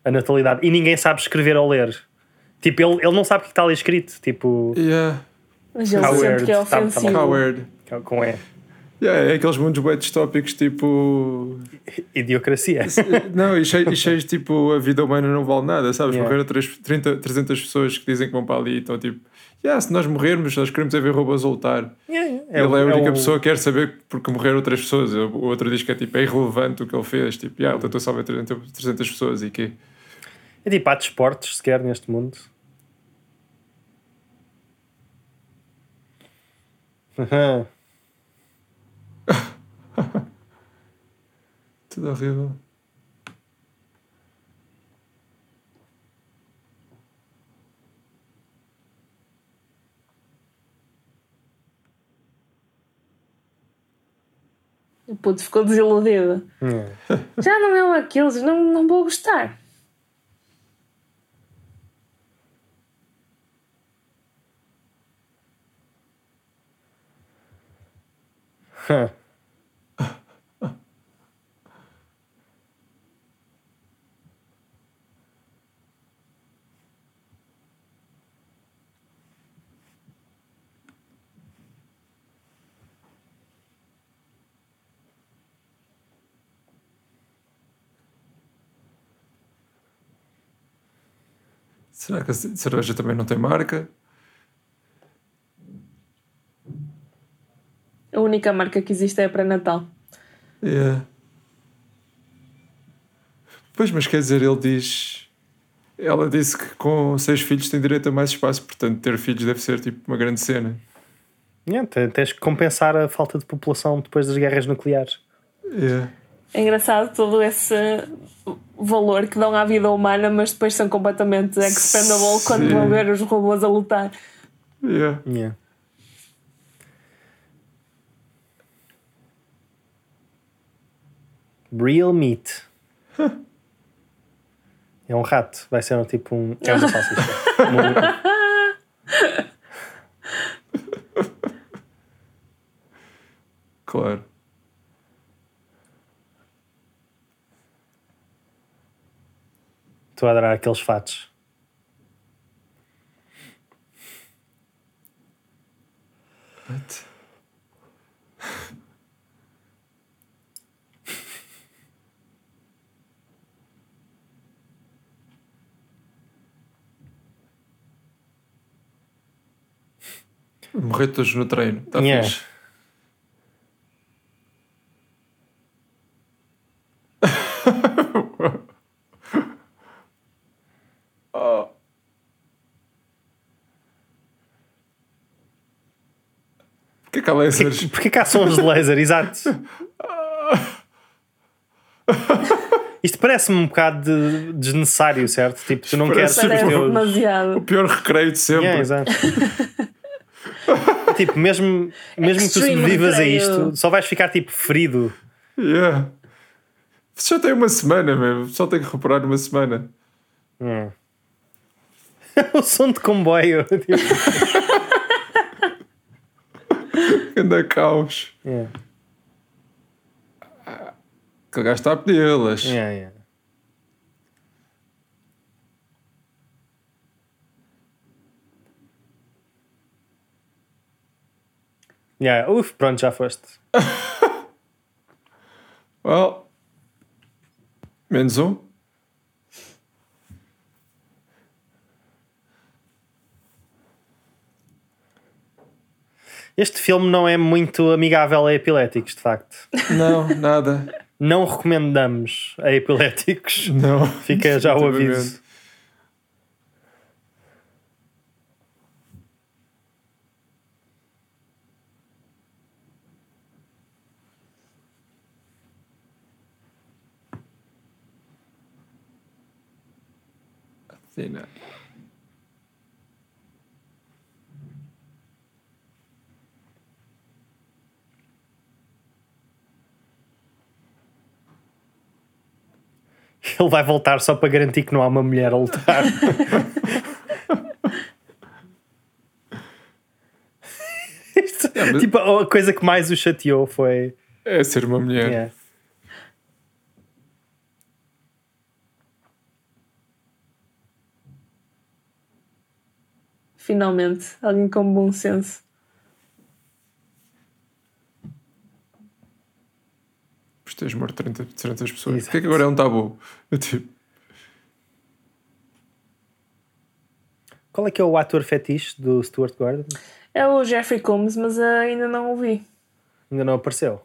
a natalidade. E ninguém sabe escrever ou ler. Tipo, ele, ele não sabe o que está ali escrito. Tipo, Yeah, Mas ele Howard, sente que é tá- tá ofensivo. mal. Howard. com E. Yeah, é aqueles mundos bem distópicos tipo. Idiocracia. Não, e cheios, e cheios tipo a vida humana não vale nada, sabes? Yeah. Morreram três- 30, 300 pessoas que dizem que vão para ali e estão tipo. Yeah, se nós morrermos, nós queremos é ver robôs a lutar. Yeah, yeah. ele é a o- única o- pessoa que quer saber porque morreram outras pessoas. O outro diz que é tipo, é irrelevante o que ele fez. Tipo, yeah, ele tentou salvar 300, 300 pessoas e quê? É tipo, há desportos sequer neste mundo. Aham. Tudo horrível. O puto ficou desiludido. Hum. Já não é um aqueles, não, não vou gostar. Hã. Será que a cerveja também não tem marca? A única marca que existe é a pré-natal. Yeah. Pois, mas quer dizer, ele diz. Ela disse que com seis filhos tem direito a mais espaço, portanto, ter filhos deve ser tipo uma grande cena. Yeah, te- tens que compensar a falta de população depois das guerras nucleares. Yeah. É engraçado todo esse valor que dão à vida humana, mas depois são completamente expendable quando Sim. vão ver os robôs a lutar. Yeah. Yeah. Real meat. É um rato, vai ser um tipo um. É uma salsicha. Claro. Estou a adorar aqueles fatos. What? Morrer todos no treino. Está Yeah. fixe. Oh. Porquê que há lasers? Porquê que há sons de laser? Exato. Isto parece-me um bocado de- desnecessário, certo? Tipo, tu não queres teus. O demasiado. pior recreio de sempre. Yeah, exato. tipo, mesmo, mesmo que tu sobrevivas a isto, só vais ficar tipo ferido. Yeah. Só tem uma semana mesmo. Só tem que recuperar uma semana. Hum. o som de comboio. tipo, Anda caos. yeah, Aquele gajo está a pedi-las. yeah, yeah. Yeah, uf, pronto, já foste. Well, menos um. Este filme não é muito amigável a epiléticos, de facto. Não, nada. Não recomendamos a epiléticos. Não. Fica já o Definitivamente. Aviso. Athena. Ele vai voltar só para garantir que não há uma mulher a lutar. Isto- mas- Tipo, a coisa que mais o chateou foi. É ser uma mulher. Yeah. Finalmente, alguém com bom senso. Por teres morto 30, 300 pessoas. Exato. Porquê que agora é um tabu? Eu, tipo, Qual é que é o ator fetiche do Stuart Gordon? É o Jeffrey Combs, mas ah, ainda não o vi. Ainda não apareceu.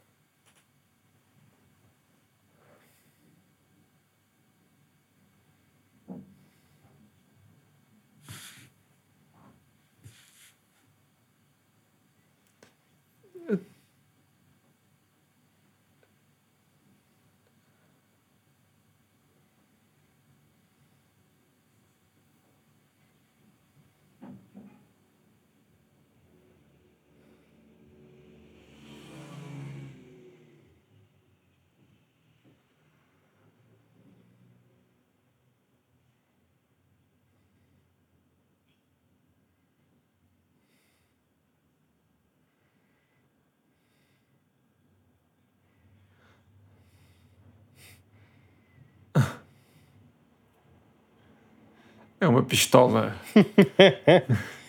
É uma pistola.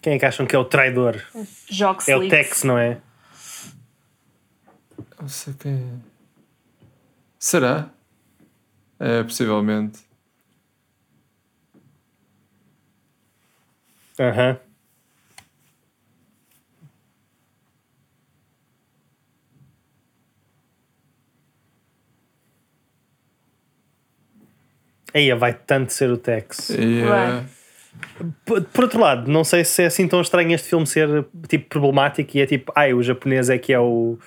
Quem é que acham que é o traidor? Jox É o. Tex, não é? Não sei quem é. Será? É, possivelmente. Aham. Aí vai tanto ser o Tex. Eh, Por, por outro lado, não sei se é assim tão estranho este filme ser tipo problemático e é tipo, ai, o japonês é que é o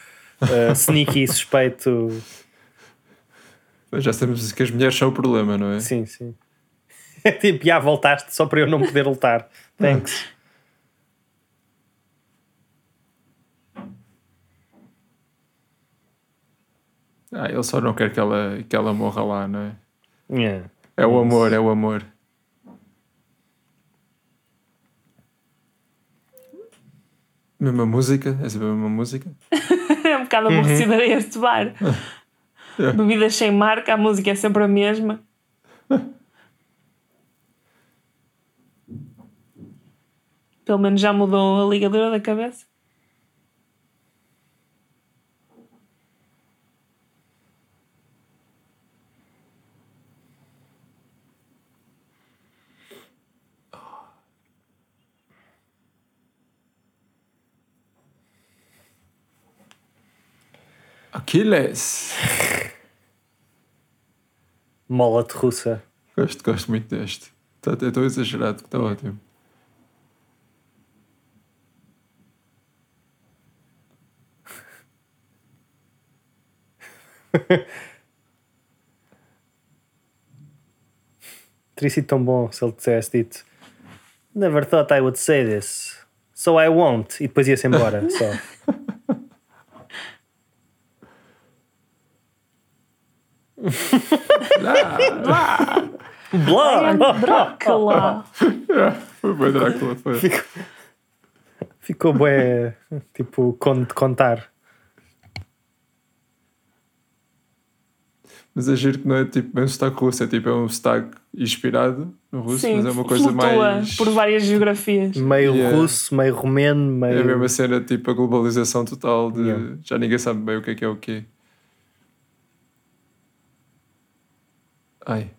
uh, sneaky suspeito. mas já sabemos que as mulheres são o problema, não é? Sim, sim. É tipo, já voltaste só para eu não poder lutar. Thanks. Ah, ele só não quer que ela, que ela morra lá, não é? Yeah. É o amor, é o amor. Mesma música? É a mesma música? é um bocado aborrecida este bar. É. Bebidas sem marca, a música é sempre a mesma. Pelo menos já mudou a ligadura da cabeça. Aquiles! Mola de russa. Gosto, gosto muito deste. Está até tão exagerado que está ótimo. Teria sido tão bom se ele tivesse dito Never thought I would say this, so I won't. E depois ia-se embora. só. Blá! Drácula! Foi bem Drácula, foi. Ficou bem, tipo, con de contar. Mas é giro que não é tipo bem um sotaque russo, é tipo é um sotaque inspirado no russo, Sim, mas é uma coisa mais. por várias geografias. Meio Yeah. russo, meio romeno, É a meio. mesma cena, tipo a globalização total de Yeah. já ninguém sabe bem o que é que é o quê. Ai.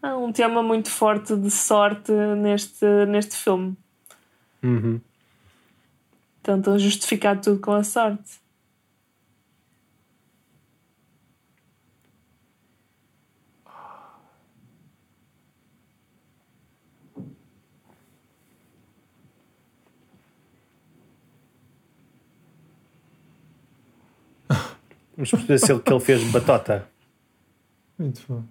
Há um tema muito forte de sorte neste, neste filme. Uhum. Tentam justificar tudo com a sorte. Vamos perceber se ele, que ele fez batota. Muito bom.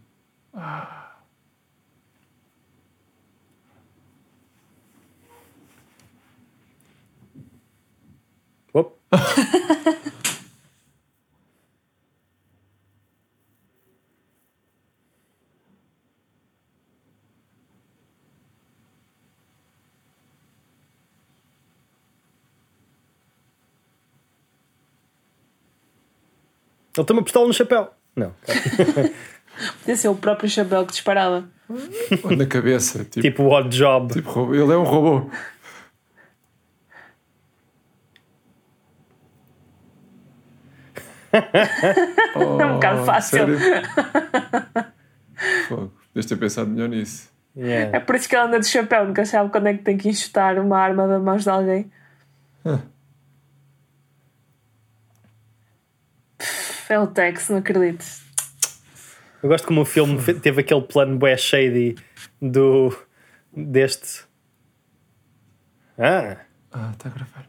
Ele tem uma pistola no chapéu. Não. Podia ser o próprio chapéu que disparava. Ou na cabeça, tipo, tipo o odd job. tipo robô. Ele é um robô. Oh, É um bocado fácil. sério? Fogo. Podias ter pensado melhor nisso. É Yeah. por isso que ela anda de chapéu, nunca sabe quando é que tem que enxutar uma arma da mãos de alguém. Pff, É o Tex, não acredito. Eu gosto como o filme teve aquele plano bué shady do deste. Ah, Ah, está a gravar.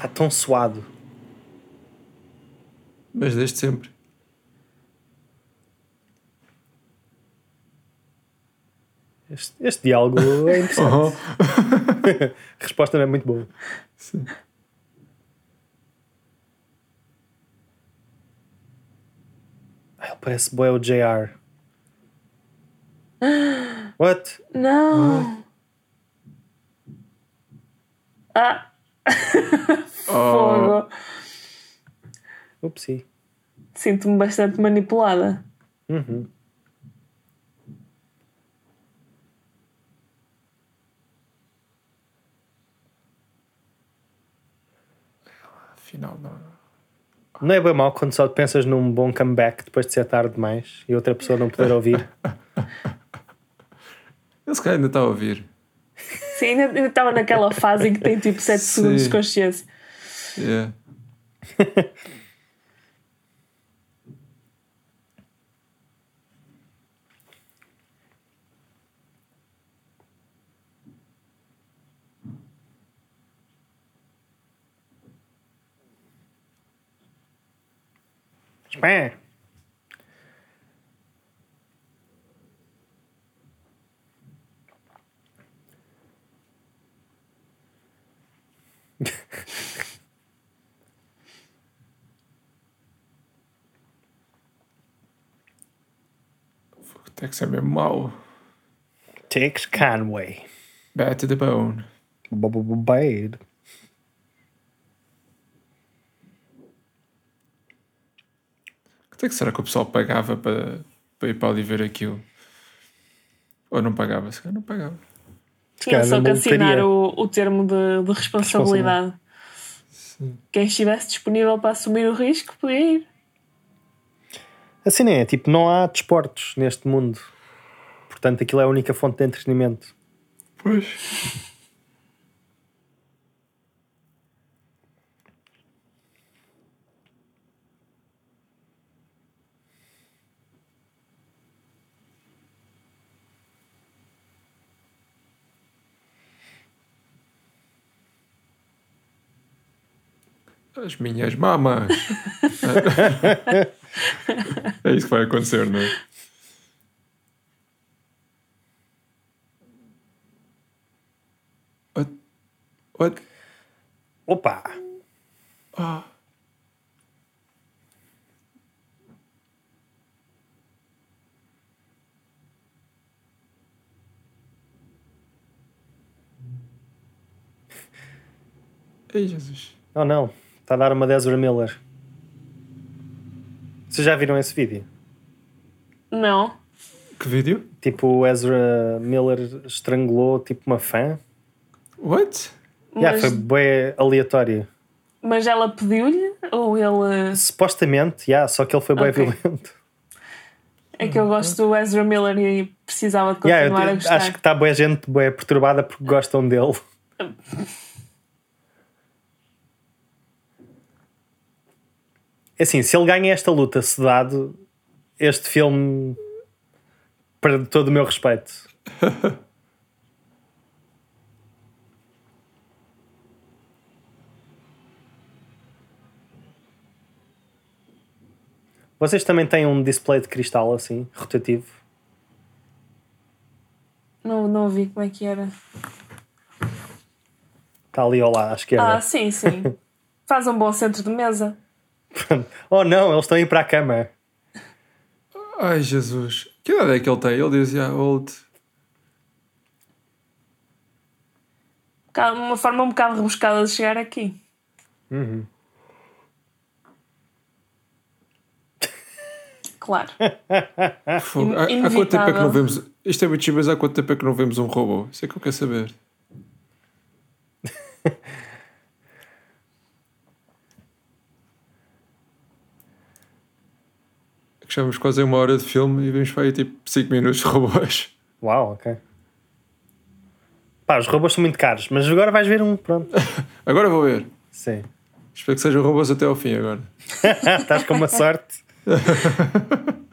Está tão suado. Mas desde sempre. Este, este diálogo é interessante. Uhum. A resposta não é muito boa. Sim. Ah, ele parece bué o JR. What? Não! Ah! Oh, Fogo! Upsi. Sinto-me bastante manipulada. Uhum. afinal, não. Não é bem mal quando só pensas num bom comeback depois de ser tarde demais e outra pessoa não poder ouvir. Ele se calhar ainda está a ouvir. Sim, ainda ainda estava naquela fase em que tem tipo 7 Sim. segundos de consciência. Yeah. Spam. Texas é bem mau. Tex Conway. Bad to the bone. B -b -b Bad. Quanto é que será que o pessoal pagava para, para ir para ali ver aquilo? Ou não pagava? Se calhar não pagava. Tinha só que assinar o, o termo de, de responsabilidade. Quem estivesse disponível para assumir o risco podia ir. Assim não é, tipo, não há desportos neste mundo. Portanto, aquilo é a única fonte de entretenimento. Pois. As minhas mamas. é isso que vai acontecer, não é? What? What? Opa! Ah. Ei, Jesus. Oh não, está a dar uma de Ezra Miller. Vocês já viram esse vídeo? Não. Que vídeo? Tipo, o Ezra Miller estrangulou tipo uma fã. What? Yeah, Mas, foi bem aleatório. mas ela pediu-lhe? Ou ele. Supostamente, yeah, só que ele foi bem Ok. violento. É que eu gosto do Ezra Miller e precisava de Yeah, eu continuar a gostar. acho que está boa gente bem perturbada porque gostam dele. assim, se ele ganha esta luta sedado, este filme perde todo o meu respeito. Vocês também têm um display de cristal assim, rotativo? Não, não vi como é que era. Está ali ao lado, à esquerda. Ah, sim, sim. Faz um bom centro de mesa. Oh não, eles estão a ir para a cama. Ai, Jesus. Que idade é que ele tem? Ele diz, yeah, old. Uma forma um bocado rebuscada de chegar aqui. Claro. Fogo. In- Há, há quanto tempo é que não vemos. Isto é muito chique, mas há quanto tempo é que não vemos um robô? Isso é que eu quero saber. que já vamos quase a uma hora de filme e vemos para aí tipo 5 minutos de robôs. Uau, ok. Pá, os robôs são muito caros, mas agora vais ver um, pronto. Agora vou ver. Sim. Espero que sejam robôs até ao fim agora. Estás com uma sorte.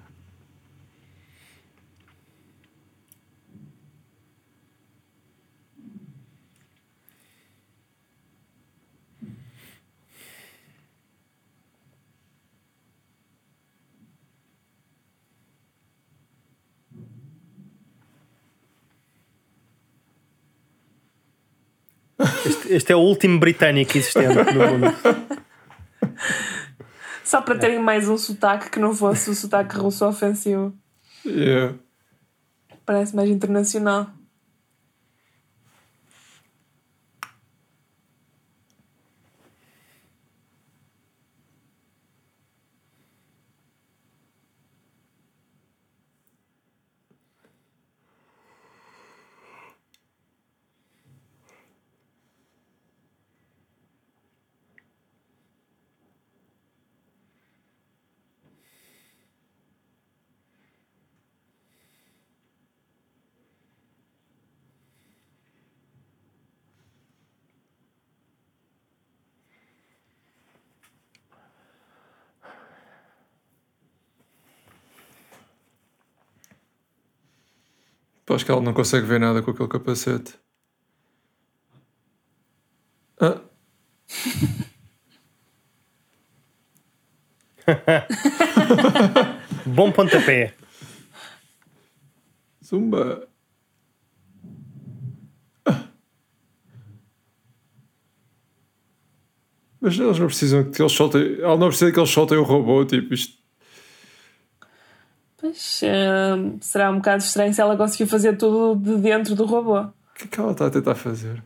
Este, este é o último britânico existente no mundo. Só para terem mais um sotaque que não fosse o sotaque russo ofensivo. Yeah. Parece mais internacional. Acho que ela não consegue ver nada com aquele capacete. Ah, Bom pontapé. zumba. Ah. Mas eles não precisam que eles soltem. Ela não precisa que eles soltem o robô, tipo isto. Mas hum, será um bocado estranho se ela conseguiu fazer tudo de dentro do robô. O que, é que ela está a tentar fazer?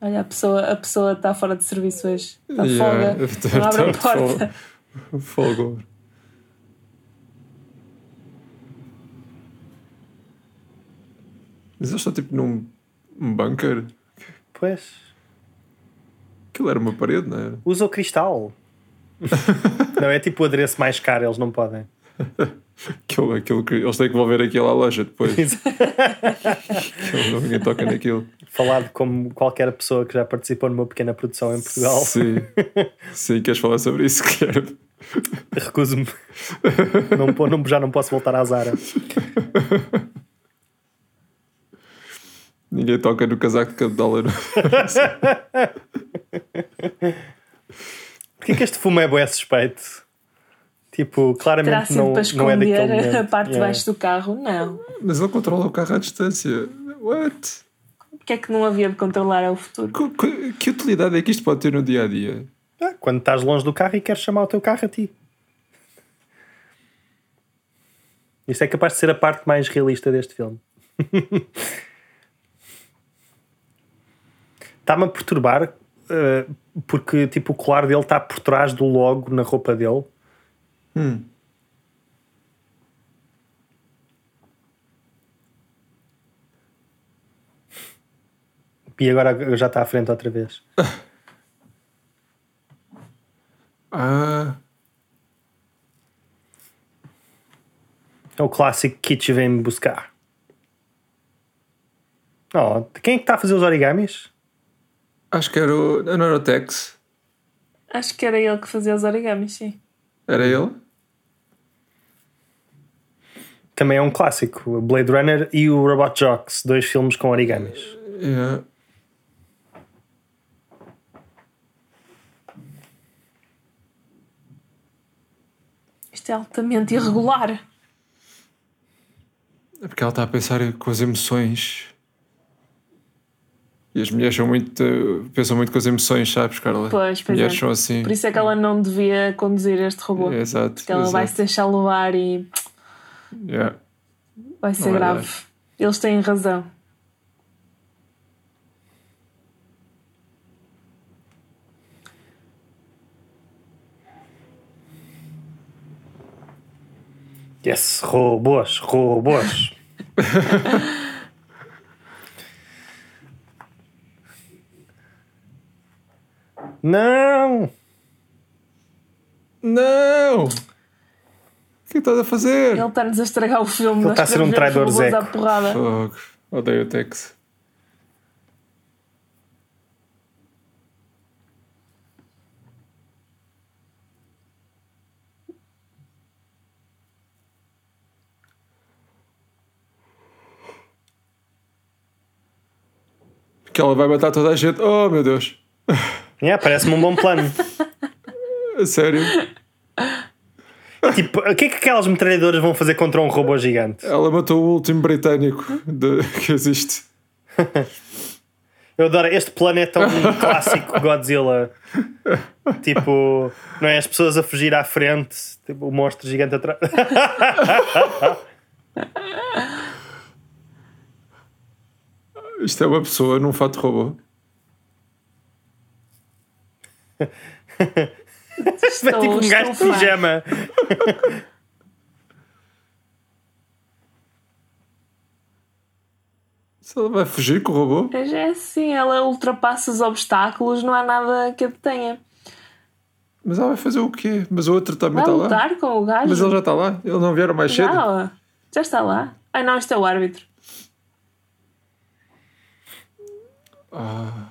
Olha, a pessoa, a pessoa está fora de serviço hoje. Está yeah, folga. Não abre a porta. Folga. Mas eles estão tipo num um bunker. Pois. Aquilo era uma parede, não era? Usa o cristal. não, é tipo o adereço mais caro, eles não podem. Aquilo, aquilo que eles têm que devolver aquilo à loja depois. Aquilo, ninguém toca naquilo. Falado como qualquer pessoa que já participou numa pequena produção em Portugal. Sim. Sim, queres falar sobre isso, Guilherme? Recuso-me. Não, não- já não posso voltar à Zara. Ninguém toca no casaco de cada dólar. Porquê que este fumo é bué suspeito? Tipo, claramente não, para não é esconder daquele a momento. parte de Yeah. baixo do carro? Não. Mas ele controla o carro à distância. What? O que é que não havia de controlar é o futuro? Co- Que utilidade é que isto pode ter no dia a dia? Ah, Quando estás longe do carro e queres chamar o teu carro a ti. Isto é capaz de ser a parte mais realista deste filme. Está-me a perturbar eh, porque tipo, o colar dele está por trás do logo na roupa dele. Hum. E agora já está à frente outra vez. Ah, É o clássico Kit vem me buscar. Oh, quem é que está a fazer os origamis? Acho que era o. Não era o Tex. Acho que era ele que fazia os origamis, sim. Era ele? Também é um clássico. Blade Runner e o Robot Jocks, dois filmes com origamis. Yeah. Isto é altamente irregular. É porque ela está a pensar com as emoções. E as mulheres são muito. pensam muito com as emoções, sabes, Carla? Pois, pois mulheres é. são assim. Por isso é que ela não devia conduzir este robô. É, exato. Porque ela exato. vai se deixar levar e Yeah. vai ser Não grave. Eles têm razão. Yes, robôs, robôs. Não! Não! O que estás a fazer? Ele está-nos a estragar o filme. Ele está a ser um traidor zeco. Fogo. Odeio o Tex. Que ela vai matar toda a gente. Oh meu Deus! Yeah, Parece-me um bom plano. A sério? tipo, o que é que aquelas metralhadoras vão fazer contra um robô gigante? Ela matou o último britânico de- que existe. Eu adoro, este plano é tão clássico Godzilla. Tipo, não é? As pessoas a fugir à frente, tipo, o monstro gigante atrás. Isto é uma pessoa num fato robô. É tipo um gajo de pijama. Se ela vai fugir com o robô? Mas é assim, ela ultrapassa os obstáculos, não há nada que a detenha. Mas ela vai fazer o quê? Mas o outro também Vai está lá. lutar com o gajo. Mas ele já está lá. Eles não vieram mais cedo. Já, já está lá. Ai não, isto é o árbitro. Ah.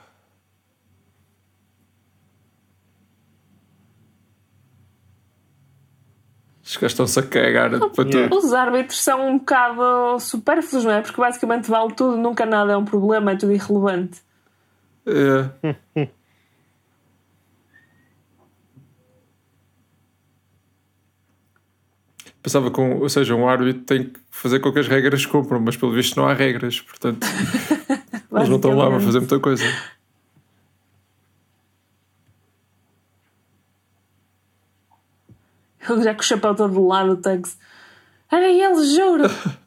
Os gajos estão-se a cagar para Yeah. tudo. Os árbitros são um bocado supérfluos, não é? Porque basicamente vale tudo, nunca nada é um problema, é tudo irrelevante. É. Pensava que, um, ou seja, um árbitro tem que fazer com que as regras cumpram, mas pelo visto não há regras, portanto eles não estão lá para fazer muita coisa. Ele já com o chapéu todo de lado, o Tugs. Era ele, juro!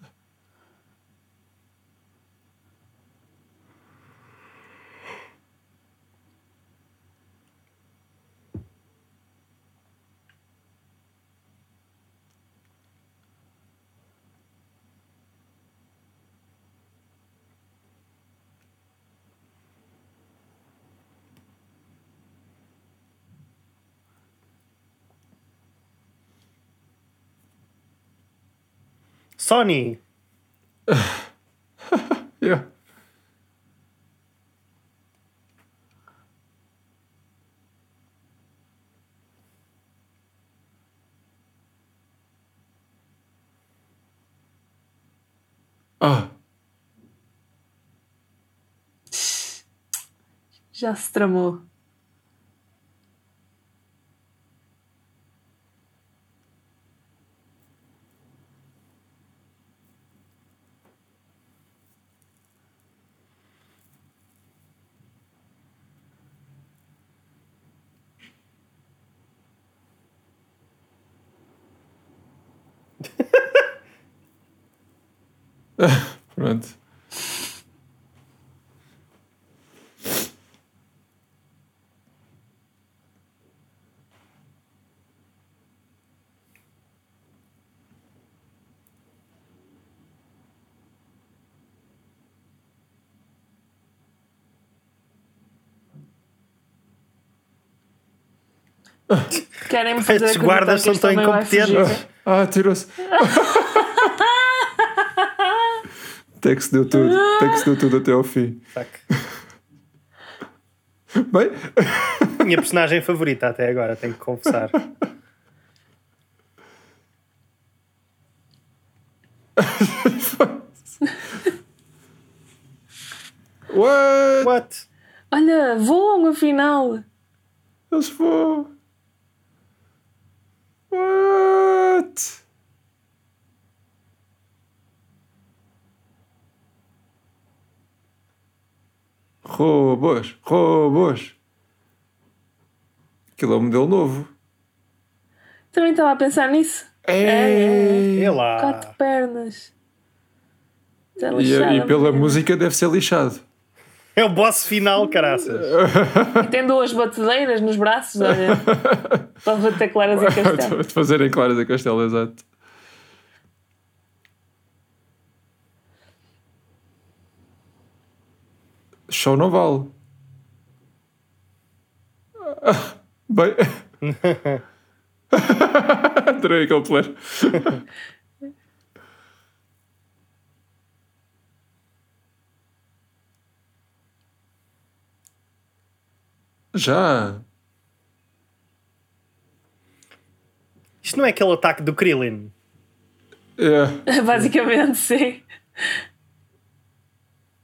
Sony. Yeah. Ah, Já se tramou. pronto. Querem fazer Estes acreditar guardas são tão incompetentes. Ah, tirou-se. Até que se deu tudo. Até que se deu tudo até ao fim. Fuck. Bem, Minha personagem favorita até agora, tenho que confessar. what? What? Olha, voam afinal. Eles foram. What? Robôs, robôs. Aquilo é um modelo novo. Também estava a pensar nisso. É. E lá. Quatro pernas. Está E, lixada, e pela música deve ser lixado. É o boss final, caraças. E tem duas batedeiras nos braços, olha. Para bater claras em castelo. De fazerem claras a castelo, exato. Show não vale. Bem. Adorei aquele player. Já. Isto não é aquele ataque do Krillin. É. Basicamente, sim.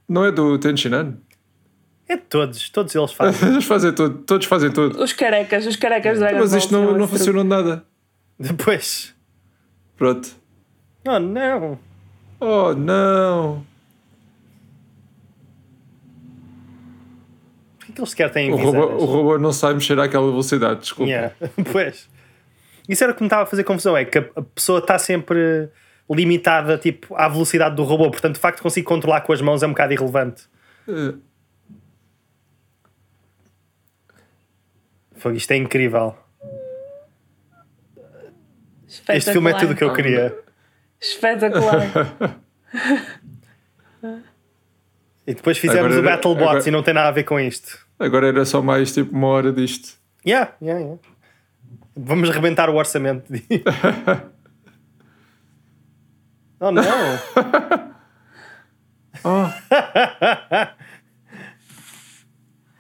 Não é do Tenshinhan? É de todos, todos eles fazem. Eles fazem tudo, todos fazem tudo. Os carecas, os carecas Dragon Mas isto não, não funcionou nada. Depois. Pronto. Oh não. Oh não! Por que que eles sequer têm O robô, o robô não sabe mexer àquela velocidade, desculpa. Yeah. Pois. Isso era o que me estava a fazer confusão, é que a, pessoa está sempre limitada tipo, à velocidade do robô, portanto o facto de conseguir controlar com as mãos é um bocado irrelevante. Eh, Fogo, isto é incrível. Este filme é tudo o que eu queria. Espetacular. E depois fizemos Agora o BattleBots agora- e não tem nada a ver com isto. Agora era só mais tipo uma hora disto. Yeah, yeah, yeah. Vamos rebentar o orçamento. oh não! Oh,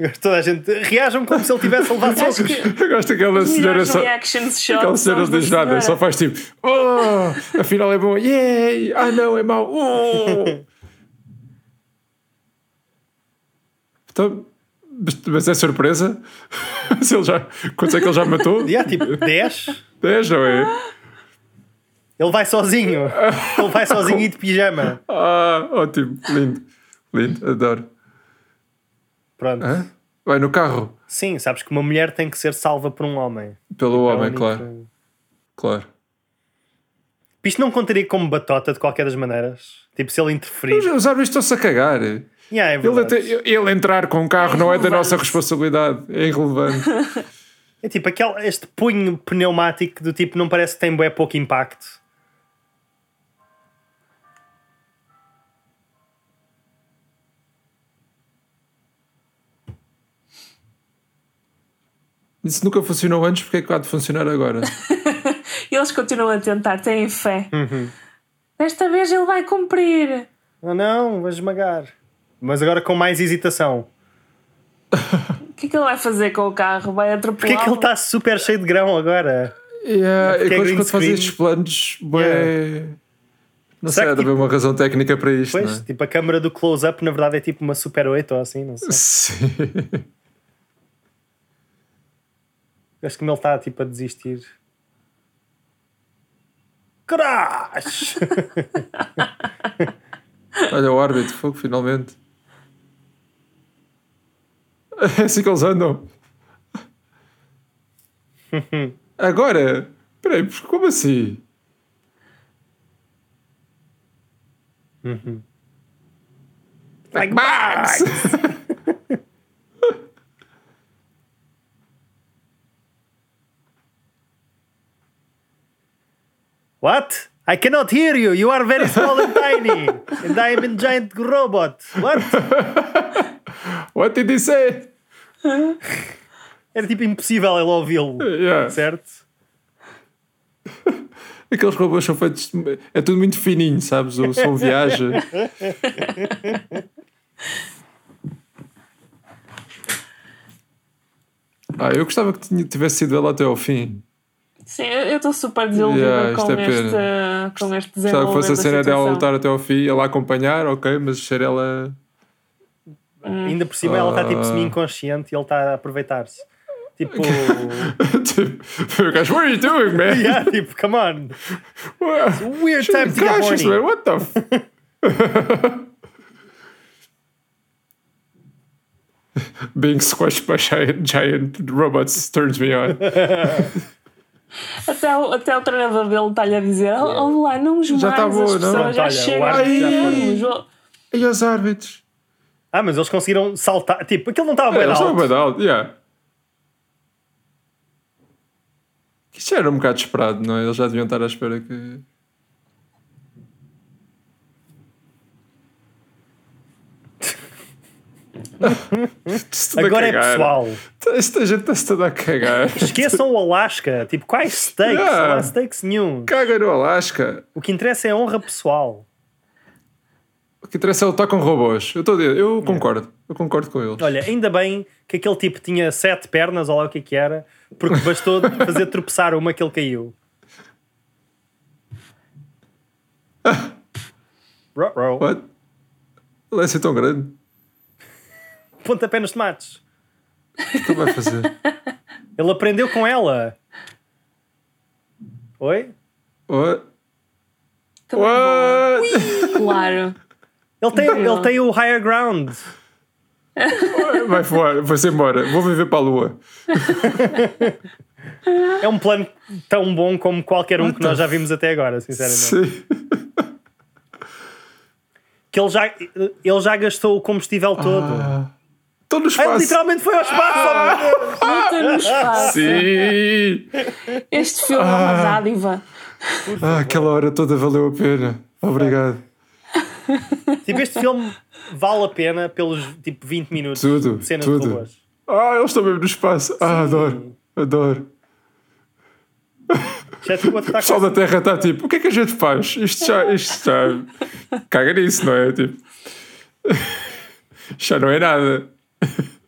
Toda a gente reajam como se ele tivesse levado socos. que eu gosto daquela senhora só. Aquela senhora os da diz nada, senhora. só faz tipo, oh, afinal é bom, yay, ah não, é mau, oh. Então, mas- mas é surpresa? Se ele já, quantos é que ele já matou? Yeah, tipo 10. 10, não é? Ele vai sozinho. Ele vai sozinho e de pijama. Ah, ótimo, lindo, lindo, adoro. Pronto. Hã? Vai no carro, Sim, sabes que uma mulher tem que ser salva por um homem. pelo É o homem, claro, claro. Isto não contaria como batota de qualquer das maneiras. Tipo, se ele interferir. Os, os árbitros estão-se a cagar. Yeah, é Ele, verdade. ele entrar com um carro não é da nossa responsabilidade, é irrelevante. É tipo aquele, este punho pneumático do tipo não parece que tem bué pouco impacto. Isso nunca funcionou antes, porque é que há de funcionar agora? E eles continuam a tentar, têm fé. Uhum. Desta vez ele vai cumprir. Oh não, vai esmagar. Mas agora com mais hesitação. O que é que ele vai fazer com o carro? Vai atropelar? Porquê é que ele está super cheio de grão agora? Yeah, porque e é quando, quando faz screen. estes planos, bué... Não Será sei, há que, de haver tipo- uma razão técnica para isto, Pois, não é? tipo, a câmera do close-up na verdade é tipo uma Super 8 ou assim, não sei. Sim. Acho que ele está tipo a desistir. Crash! Olha o árbitro, fogo, finalmente. É assim que eles andam. Agora? Peraí, como assim? like bugs! What? I cannot hear you. You are very small and tiny. And I am a giant robot. What? What did he say? Era tipo impossível ele ouvi-lo. Yeah. Certo? Aqueles robôs são feitos. É tudo muito fininho, sabes? O som viaja. Ah, eu gostava que tivesse sido ela até ao fim. Sim, eu estou super desiludida Yeah, com, é este, pena. com este desenvolvimento fosse a cena dela lutar até ao fim, ela acompanhar, ok, mas ser ela. Ainda por cima ela está tipo Ah. semi-inconsciente e ele está a aproveitar-se. Tipo, tipo, o gajo, what are you doing, man? yeah, tipo, come on. Weird time to get horny. man, what the f- Being squashed by giant, giant robots turns me on. Até o, até o treinador dele está-lhe a dizer: Olha lá, não os Já mais, tá boa, as não? pessoas Pronto, já olha, chegam. já E os árbitros? Ah, mas eles conseguiram saltar. Tipo, aquilo não estava É, bem alto. bem alto, yeah. Isto já era um bocado esperado, não é? Eles já deviam estar à espera que. Agora é pessoal. Esta gente está-se toda a cagar. Esqueçam o Alasca. Tipo, quais stakes? Yeah. Não há stakes nenhum. Caga no Alasca. O que interessa é a honra pessoal. O que interessa é lutar com robôs. Eu, dizer, eu concordo. Eu concordo com eles. Olha, ainda bem que aquele tipo tinha sete pernas, ou lá o que é que era, porque bastou fazer tropeçar uma que ele caiu. What? Ele é assim tão grande. Pontapé nos tomates. O que ele vai fazer? Ele aprendeu com ela. Oi? Bom. Claro. Ele tem, ele tem o higher ground. Vai voar, vai-se embora. Vou viver para a lua. É um plano tão bom como qualquer um What que nós já vimos até agora, sinceramente. Sim. Que ele já, ele já gastou o combustível todo. Ah, Estou no Ah, ele espaço. literalmente foi ao espaço! oh meu Deus. Luta no espaço. Sim. Este filme é uma dádiva. Ah, aquela hora toda valeu a pena. Obrigado. Tipo, este filme vale a pena pelos tipo 20 minutos Tudo, de cenas tudo. de robôs. Ah, eles estão mesmo no espaço. Ah, adoro. Adoro. Já tipo, a O pessoal da Terra está tipo, o que é que a gente faz? Isto já, isto já. Caga nisso, não é? Tipo. Já não é nada.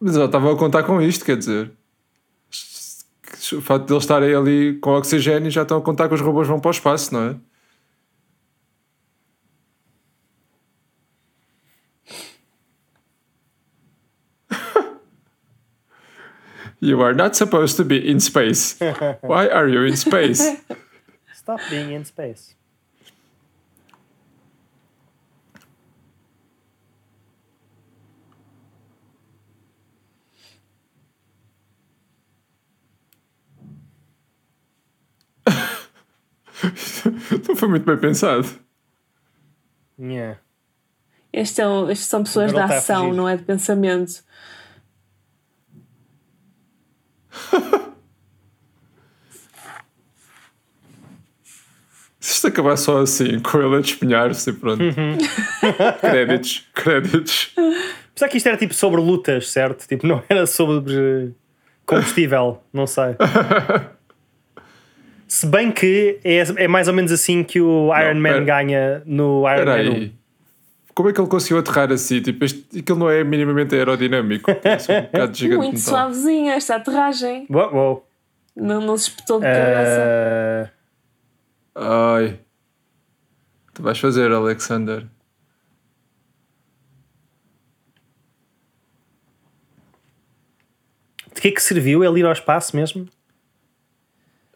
Mas eu estava a contar com isto, quer dizer. O facto de eles estarem ali com oxigênio já estão a contar que os robôs vão para o espaço, não é? You are not supposed to be in space. Why are you in space? Stop being in space. Não foi muito bem pensado. Yeah. É estes são pessoas Agora de ele está a ação, não é de pensamento. Isto acabar só assim, com ele a despenhar-se e pronto. créditos, créditos. Apesar que isto era tipo sobre lutas, certo? Tipo, não era sobre combustível, não sei. Se bem que é, é mais ou menos assim que o Iron Não, Man pera- ganha no Iron Man 1. aí. Como é que ele conseguiu aterrar assim? Tipo, este, aquilo não é minimamente aerodinâmico. Parece um bocado gigante Muito suavezinha esta aterragem. Uou, uou. Não, não se espetou de cabeça. Ah, Ai. Tu vais fazer, Alexander. de que é que serviu ele ir ao espaço mesmo?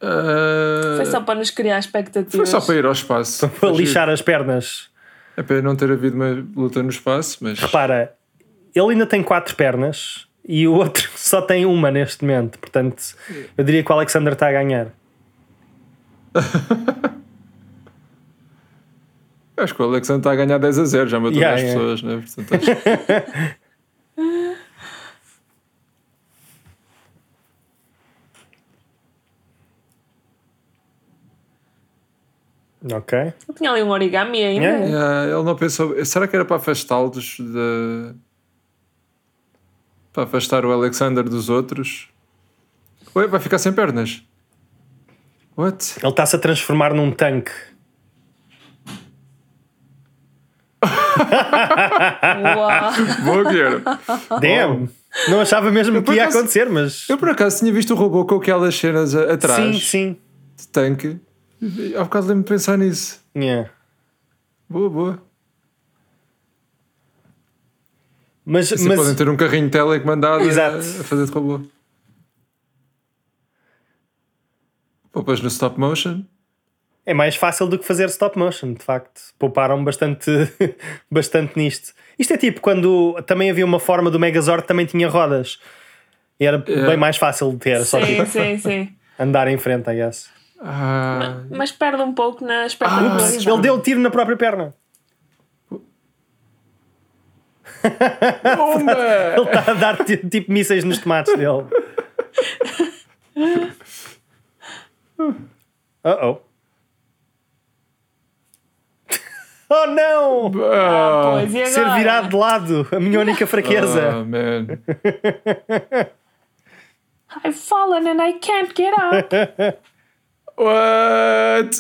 Ah, Foi só para nos criar expectativas. foi só para ir ao espaço. Para lixar as pernas. É para não ter havido uma luta no espaço, mas. Repara, ele ainda tem quatro pernas e o outro só tem uma neste momento. Portanto, eu diria que o Alexander está a ganhar. Acho que o Alexander está a ganhar 10 a 0, já matou Yeah, 10 yeah. pessoas, né? Portanto, acho- Ok. Eu tinha ali um origami ainda. Yeah. Yeah, ele não pensou. Será que era para afastá-los de. Para afastar o Alexander dos outros? Ué, vai ficar sem pernas. What? Ele está-se a transformar num tanque. Boa, Guilherme. Damn! Não achava mesmo por que ia acaso- acontecer, mas. Eu por acaso tinha visto o robô com aquelas cenas atrás Sim, sim. de tanque. Há bocado lembro de pensar nisso. Yeah. Boa, boa. Mas, Assim mas podem ter um carrinho telecomandado a, Exato. a fazer de robô. Poupas no stop motion. é mais fácil do que fazer stop motion, de facto. Pouparam bastante, bastante nisto. Isto é tipo quando também havia uma forma do Megazord que também tinha rodas. E era É. bem mais fácil de ter, só Sim, tipo, sim, sim. andar em frente, I guess. Ah, Mas perde um pouco na expectativa. Ups, ele deu um tiro na própria perna. Bomba! Ele está a dar ti- tipo mísseis nos tomates dele. Uh oh. Oh não! Ah, Pois, e Ser agora? virado de lado, a minha única fraqueza. ah, man. I've fallen and I can't get up. What?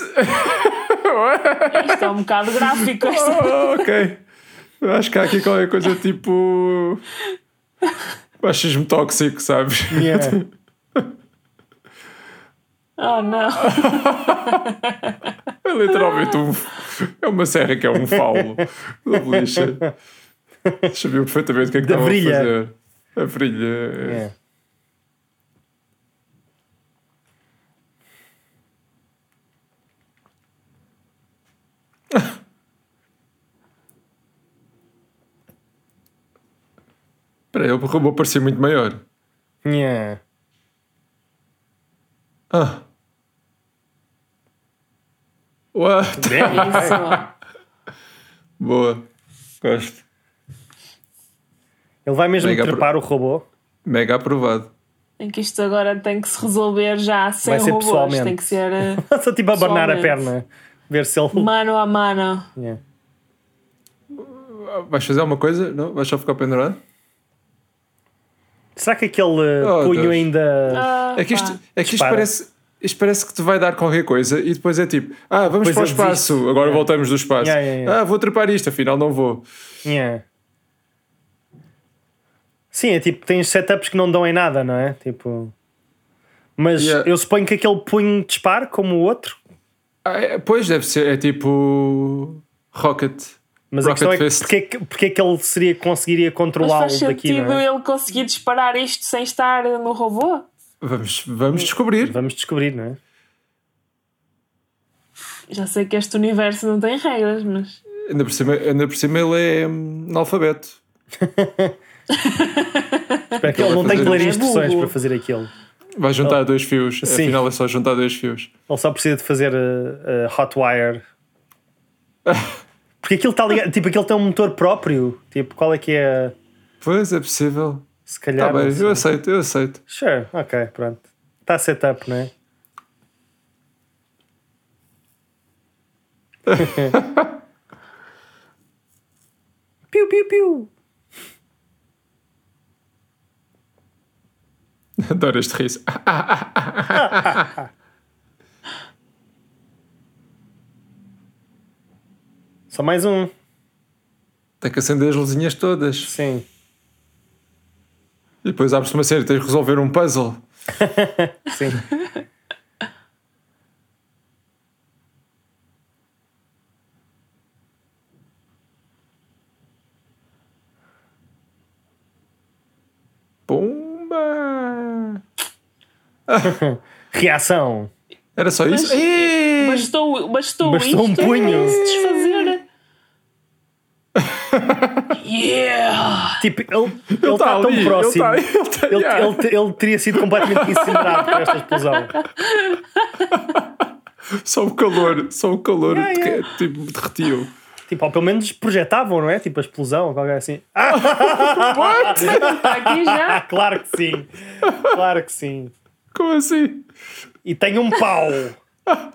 Isto é um bocado gráfico. Ah, ok. Eu acho que há aqui qualquer coisa tipo. Machismo tóxico, sabes? Yeah. Oh não. É literalmente um. É uma serra que é um faulo da bolicha. Sabia perfeitamente o que é que Da estava brilha. a fazer. A brilha. é- Yeah. Espera aí, o robô parecia muito maior. Yeah. Ah. What? Isso. Boa. Gosto. Ele vai mesmo Mega trepar o robô. Mega aprovado. Em que isto agora tem que se resolver já sem Vai ser robôs. pessoalmente. Tem que ser eh, Só tipo a abanar a perna. Ver se ele. mano a mano. Yeah. Vais fazer alguma coisa? Não? Vais só ficar pendurado? Será que aquele uh, Oh, punho Deus. ainda. Ah, É que isto, é que isto parece. Isto parece que te vai dar qualquer coisa e depois é tipo, ah, vamos Depois para o espaço, agora Yeah. voltamos do espaço. Yeah, yeah, yeah. Ah, vou trepar isto, afinal não vou. Yeah. Sim, é tipo, tens setups que não dão em nada, não é? Tipo. Mas Yeah. eu suponho que aquele punho dispare como o outro. Ah, é, pois deve ser, é tipo Rocket. Mas a Rocket questão é que Fist. porque, é que porque é que ele seria, conseguiria Mas controlá-lo faz daqui, sentido não é? ele conseguir disparar isto sem estar no robô? Vamos, vamos descobrir. Vamos descobrir, não é? Já sei que este universo não tem regras, mas. Ainda por cima, ainda por cima ele é hum, analfabeto. Espero que ele não tem que ler instruções É para fazer aquilo. Vai juntar dois fios. Sim. Afinal é só juntar dois fios. Ele só precisa de fazer uh, uh, hot wire. Porque aquilo está ligado. Tipo, aquilo tem um motor próprio. Tipo, qual é que é. Pois é possível. Se calhar. Está bem, sei. eu aceito, eu aceito. Sure, ok, pronto. Está setup, não é? piu, piu, piu. Adoro este riso. Só mais um. Tem que acender as luzinhas todas. Sim. E depois abres-te uma série, tens de resolver um puzzle. Sim. Pumba! Reação. Era só isso? Mas- Ih! Bastou, bastou, Bastou um isto punho. para se desfazer. Yeah! Tipo, ele está Ele tá tão próximo. Ele, tá, ele, tá, Ele, yeah. ele- ele teria sido completamente incinerado por esta explosão. Só o calor, só o calor Yeah, que- yeah. tipo, derretiu. Tipo, ou pelo menos projetavam, não é? Tipo, a explosão, ou qualquer assim. Ah, Está aqui já. claro que sim. Claro que sim. Como assim? E tem um pau. Ah,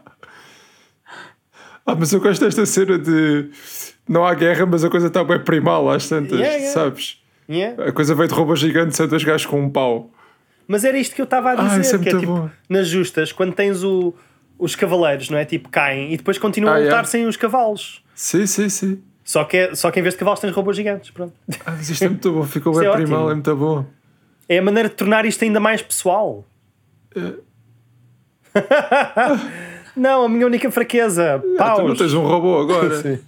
mas eu gosto desta cena de não há guerra, mas a coisa está bem primal às tantas, Yeah, yeah. sabes? Yeah. A coisa veio de robô gigante, são dois gajos com um pau. Mas era isto que eu estava a Ah, dizer, isso é que é muito tipo, bom. nas justas, quando tens o, os cavaleiros, não é? Tipo, caem e depois continuam Ah, a lutar yeah. sem os cavalos. Sim, sim, sim. Só que, é, só que em vez de cavalos tens robôs gigantes. Pronto. Ah, mas isto é muito bom, ficou bem é primal, ótimo. é muito bom. É a maneira de tornar isto ainda mais pessoal. não, a minha única fraqueza. Ah, tu não tens um robô agora. Sim.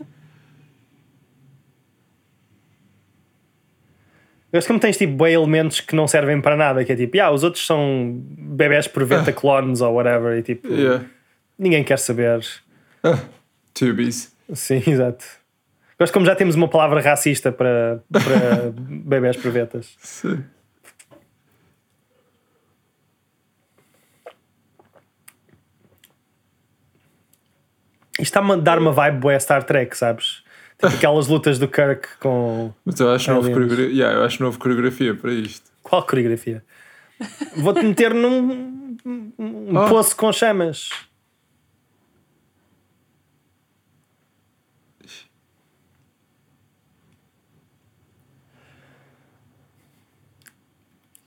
Eu acho que como tens tipo bem elementos que não servem para nada, que é tipo, ah, os outros são bebés por venta clones ou whatever, e tipo, Yeah. ninguém quer saber. Ah, tubies. Sim, exato. Gosto como já temos uma palavra racista para, para bebés por vetas. Sim. Isto está-me a dar uma vibe boa Star Trek, sabes? Tipo aquelas lutas do Kirk com. Mas eu acho Aliens. coreografia. Yeah, eu acho houve coreografia para isto. Qual coreografia? Vou-te meter num um Ah. poço com chamas.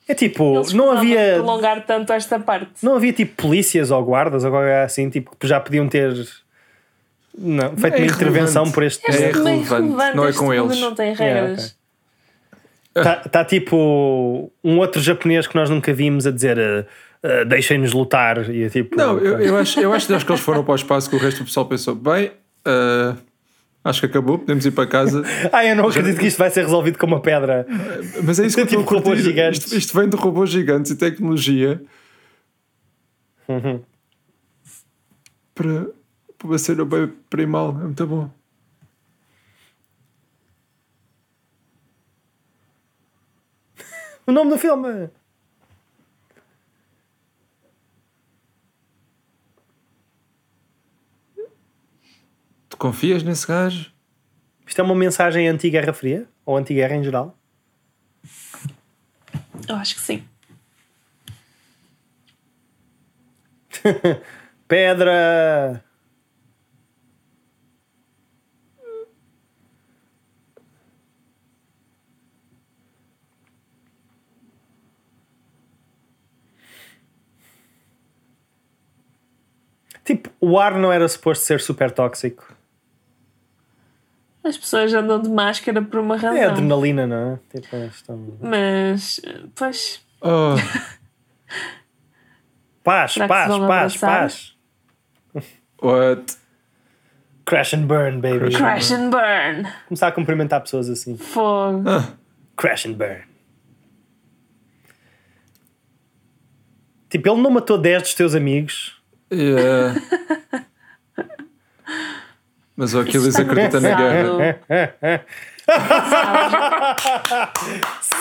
É tipo, Eles não havia, prolongar tanto esta parte. não havia tipo polícias ou guardas ou qualquer assim, tipo, que já podiam ter não, feito é uma intervenção por este É meio irrelevante, não é com eles. Não tem regras. Está tá, tipo um outro japonês que nós nunca vimos a dizer uh, uh, deixem-nos lutar. E é tipo, Não, eu, eu acho, eu acho que eles foram para o espaço que o resto do pessoal pensou, bem, ah, acho que acabou, podemos ir para casa. Ah, eu não acredito que isto vai ser resolvido com uma pedra. Mas é isso que tipo robôs gigantes. Isto, isto vem de robôs gigantes e tecnologia Uhum. para uma cena bem primal. É muito bom. O nome do filme. Tu confias nesse gajo? Isto é uma mensagem anti-Guerra Fria? Ou anti-guerra em geral? Eu acho que sim. Pedra! Tipo, o ar não era suposto ser super tóxico. As pessoas andam de máscara por uma razão. É adrenalina, não é? Tipo, estão... Mas, pois, Oh, Paz, Será paz, paz, paz. what? Crash and burn, baby. Crash crash and burn. Começar a cumprimentar pessoas assim. Fogo. Ah, Crash and burn. Tipo, ele não matou 10 dos teus amigos. Yeah. Mas o Aquiles acredita na guerra.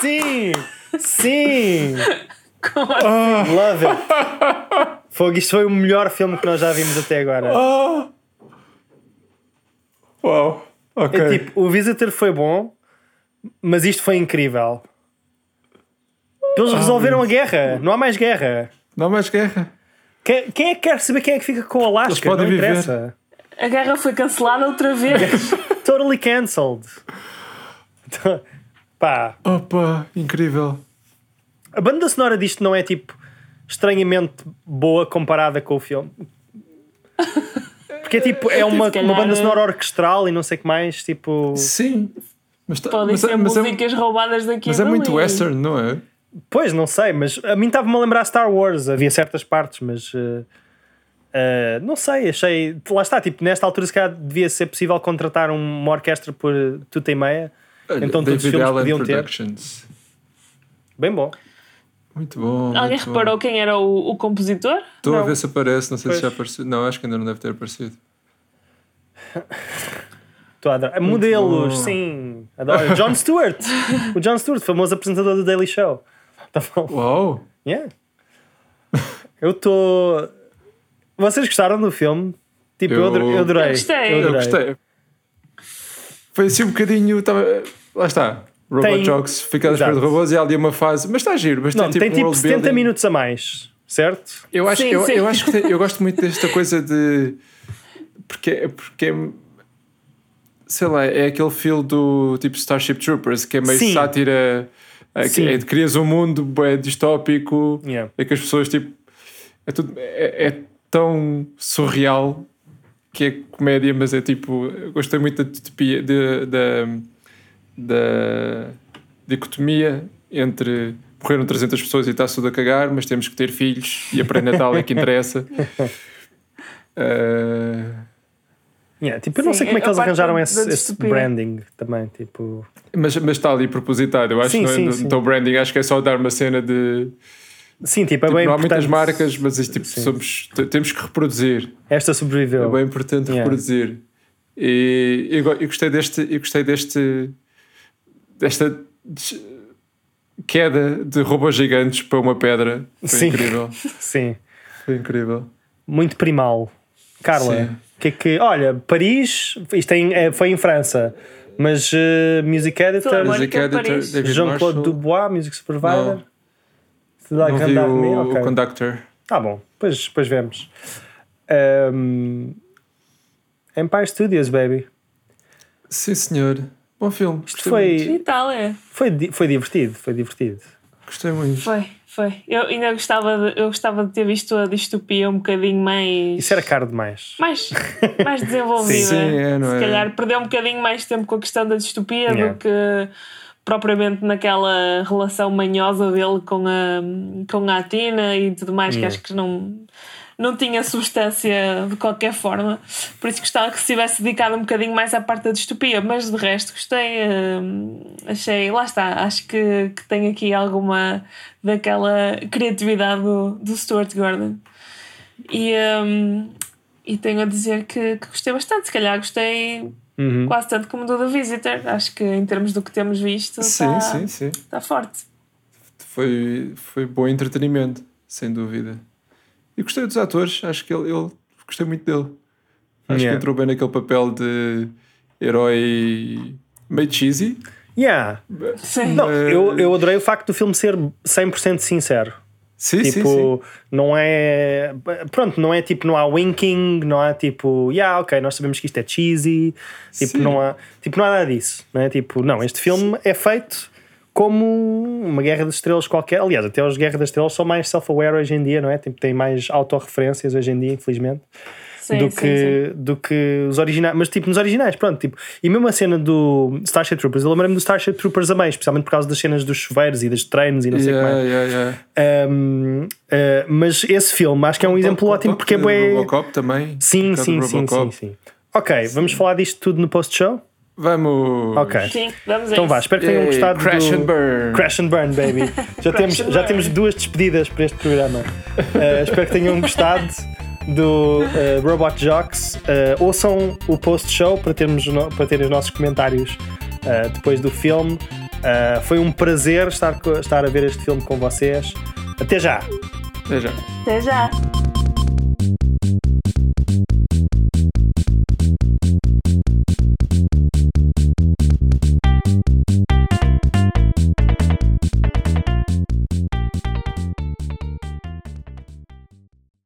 Sim! Sim! Como assim? Love it! Fogo, isto foi o melhor filme que nós já vimos até agora. Ah! Uau, ok. É tipo, o Visitor foi bom, mas isto foi incrível. Eles resolveram a guerra, não há mais guerra. Não há mais guerra. Quem, quem é que quer saber quem é que fica com o Alaska? Eles podem não viver. interessa. A guerra foi cancelada outra vez. Totally cancelled. Pá, Opa, incrível. a banda sonora disto não é tipo estranhamente boa comparada com o filme. Porque é tipo, é uma, uma banda é- sonora orquestral e não sei o que mais, tipo. Sim. Mas, tá- Podem mas, ser é, mas, é, músicas roubadas daqui mas é muito western, não é? Pois, não sei, mas a mim estava-me a lembrar Star Wars, havia certas partes, mas eh, eh, não sei, achei. Lá está, tipo, nesta altura se calhar devia ser possível contratar um- uma orquestra por tudo e meia. Olha, Então todos os filmes Allen podiam ter. Productions. Bem bom. Muito bom. Alguém muito bom. reparou quem era o, o compositor? Estou a ver se aparece, não sei se Pois. já apareceu. Não, acho que ainda não deve ter aparecido. Estou a adorar. Modelos, bom. sim. Adoro. John Stewart. o John Stewart, famoso apresentador do Daily Show. Tá bom. Uau! Yeah. Eu estou. Vocês gostaram do filme? Tipo, eu, Eu- adorei. Eu gostei. Eu adorei. gostei. Foi assim um bocadinho. Tava... Lá está. Robot Tem- a espera de robôs e há ali uma fase. Mas está giro, mas Não, tem tem tipo, tipo um 70 world minutos a mais, certo? Eu acho, Sim, eu, sim. eu acho que tem- eu gosto muito desta coisa de porque, porque é- sei lá, é aquele feel do tipo Starship Troopers que é meio Sim. sátira é, Sim. é, crias um mundo bué distópico Yeah. é que as pessoas tipo é, tudo, é, é tão surreal que é comédia, mas é tipo gostei muito da distopia de- da da dicotomia entre morreram 300 pessoas e está-se tudo a cagar, mas temos que ter filhos e a pré-natal é que interessa. Uh, Yeah, Tipo, eu não Sim, sei como é que eles arranjaram da- esse, da esse branding também. Tipo, mas, mas está ali propositado. Eu acho Sim, que não é- sim, não- sim. então o branding acho que é só dar uma cena de. sim, tipo, é Tipo, bem não há muitas marcas, mas tipo, somos, temos que reproduzir. Esta É sobreviveu. bem importante Yeah. reproduzir. E eu, eu gostei deste. Eu gostei deste. desta des- queda de robôs gigantes para uma pedra. Foi Sim. incrível. Sim. Foi incrível. Muito primal. Carla, que é que. Olha, Paris, isto é é- foi em França, mas eh, Music Editor, Music Editor, Jean-Claude. Dubois, Music Supervisor. Não. Não vi o, Armée, ok. o Conductor. Tá bom, depois, depois vemos. Ahm, Empire Studios, baby. Sim, senhor. Bom filme. Isto foi, E tal, é. foi, foi divertido, foi divertido. Gostei muito. Foi, foi. Eu ainda gostava de, eu gostava de ter visto a distopia um bocadinho mais. Isso era caro demais. mais, mais desenvolvida. Sim, sim, é, não Se é? calhar perdeu um bocadinho mais tempo com a questão da distopia Yeah. do que propriamente naquela relação manhosa dele com a, com a Atina e tudo mais, que Yeah. acho que não, não tinha substância de qualquer forma. Por isso gostava que se tivesse dedicado um bocadinho mais à parte da distopia, mas de resto gostei. hum, achei, lá está, acho que, que tem aqui alguma daquela criatividade do, do Stuart Gordon. E, hum, e tenho a dizer que, que gostei bastante. Se calhar gostei Uhum. quase tanto como do The Visitor. Acho que em termos do que temos visto, Sim, está sim, sim. tá forte. Foi, foi bom entretenimento, sem dúvida. E gostei dos atores, acho que ele, ele gostei muito dele. Acho Yeah. que entrou bem naquele papel de herói meio cheesy. Yeah. Sim. Não, eu, eu adorei o facto do filme ser 100% sincero. Sim, sim, Tipo, sim. não é. Pronto, não é tipo, não há winking, não há tipo, yeah, ok, nós sabemos que isto é cheesy, tipo, Sim. não há, tipo, não há nada disso, não é? Tipo, não, este filme é feito como uma Guerra das Estrelas qualquer. Aliás, até os Guerra das Estrelas são mais self-aware hoje em dia, não é? Tipo, tem mais autorreferências hoje em dia, infelizmente Sim, do, sim, que, sim. do que os originais, mas tipo nos originais, pronto, tipo, e mesmo a cena do Starship Troopers, eu lembrei-me do Starship Troopers também, especialmente por causa das cenas dos chuveiros e dos treinos e não sei Yeah, mais. yeah, yeah. Um, uh, mas esse filme acho que é um exemplo ótimo porque é bué- Robocop também. Sim, sim, sim, sim. Ok, vamos falar disto tudo no post-show? Vamos. Ok. Sim, vamos então vá, espero que tenham gostado Crash do... and Burn. Crash and Burn, baby. Já, temos, já burn. temos duas despedidas para este programa. Uh, espero que tenham gostado do eh, uh, Robot Jocks. Uh, ouçam o post-show para, termos para terem os nossos comentários depois do filme. foi um prazer estar, estar a ver este filme com vocês. Até já! Até já! Até já!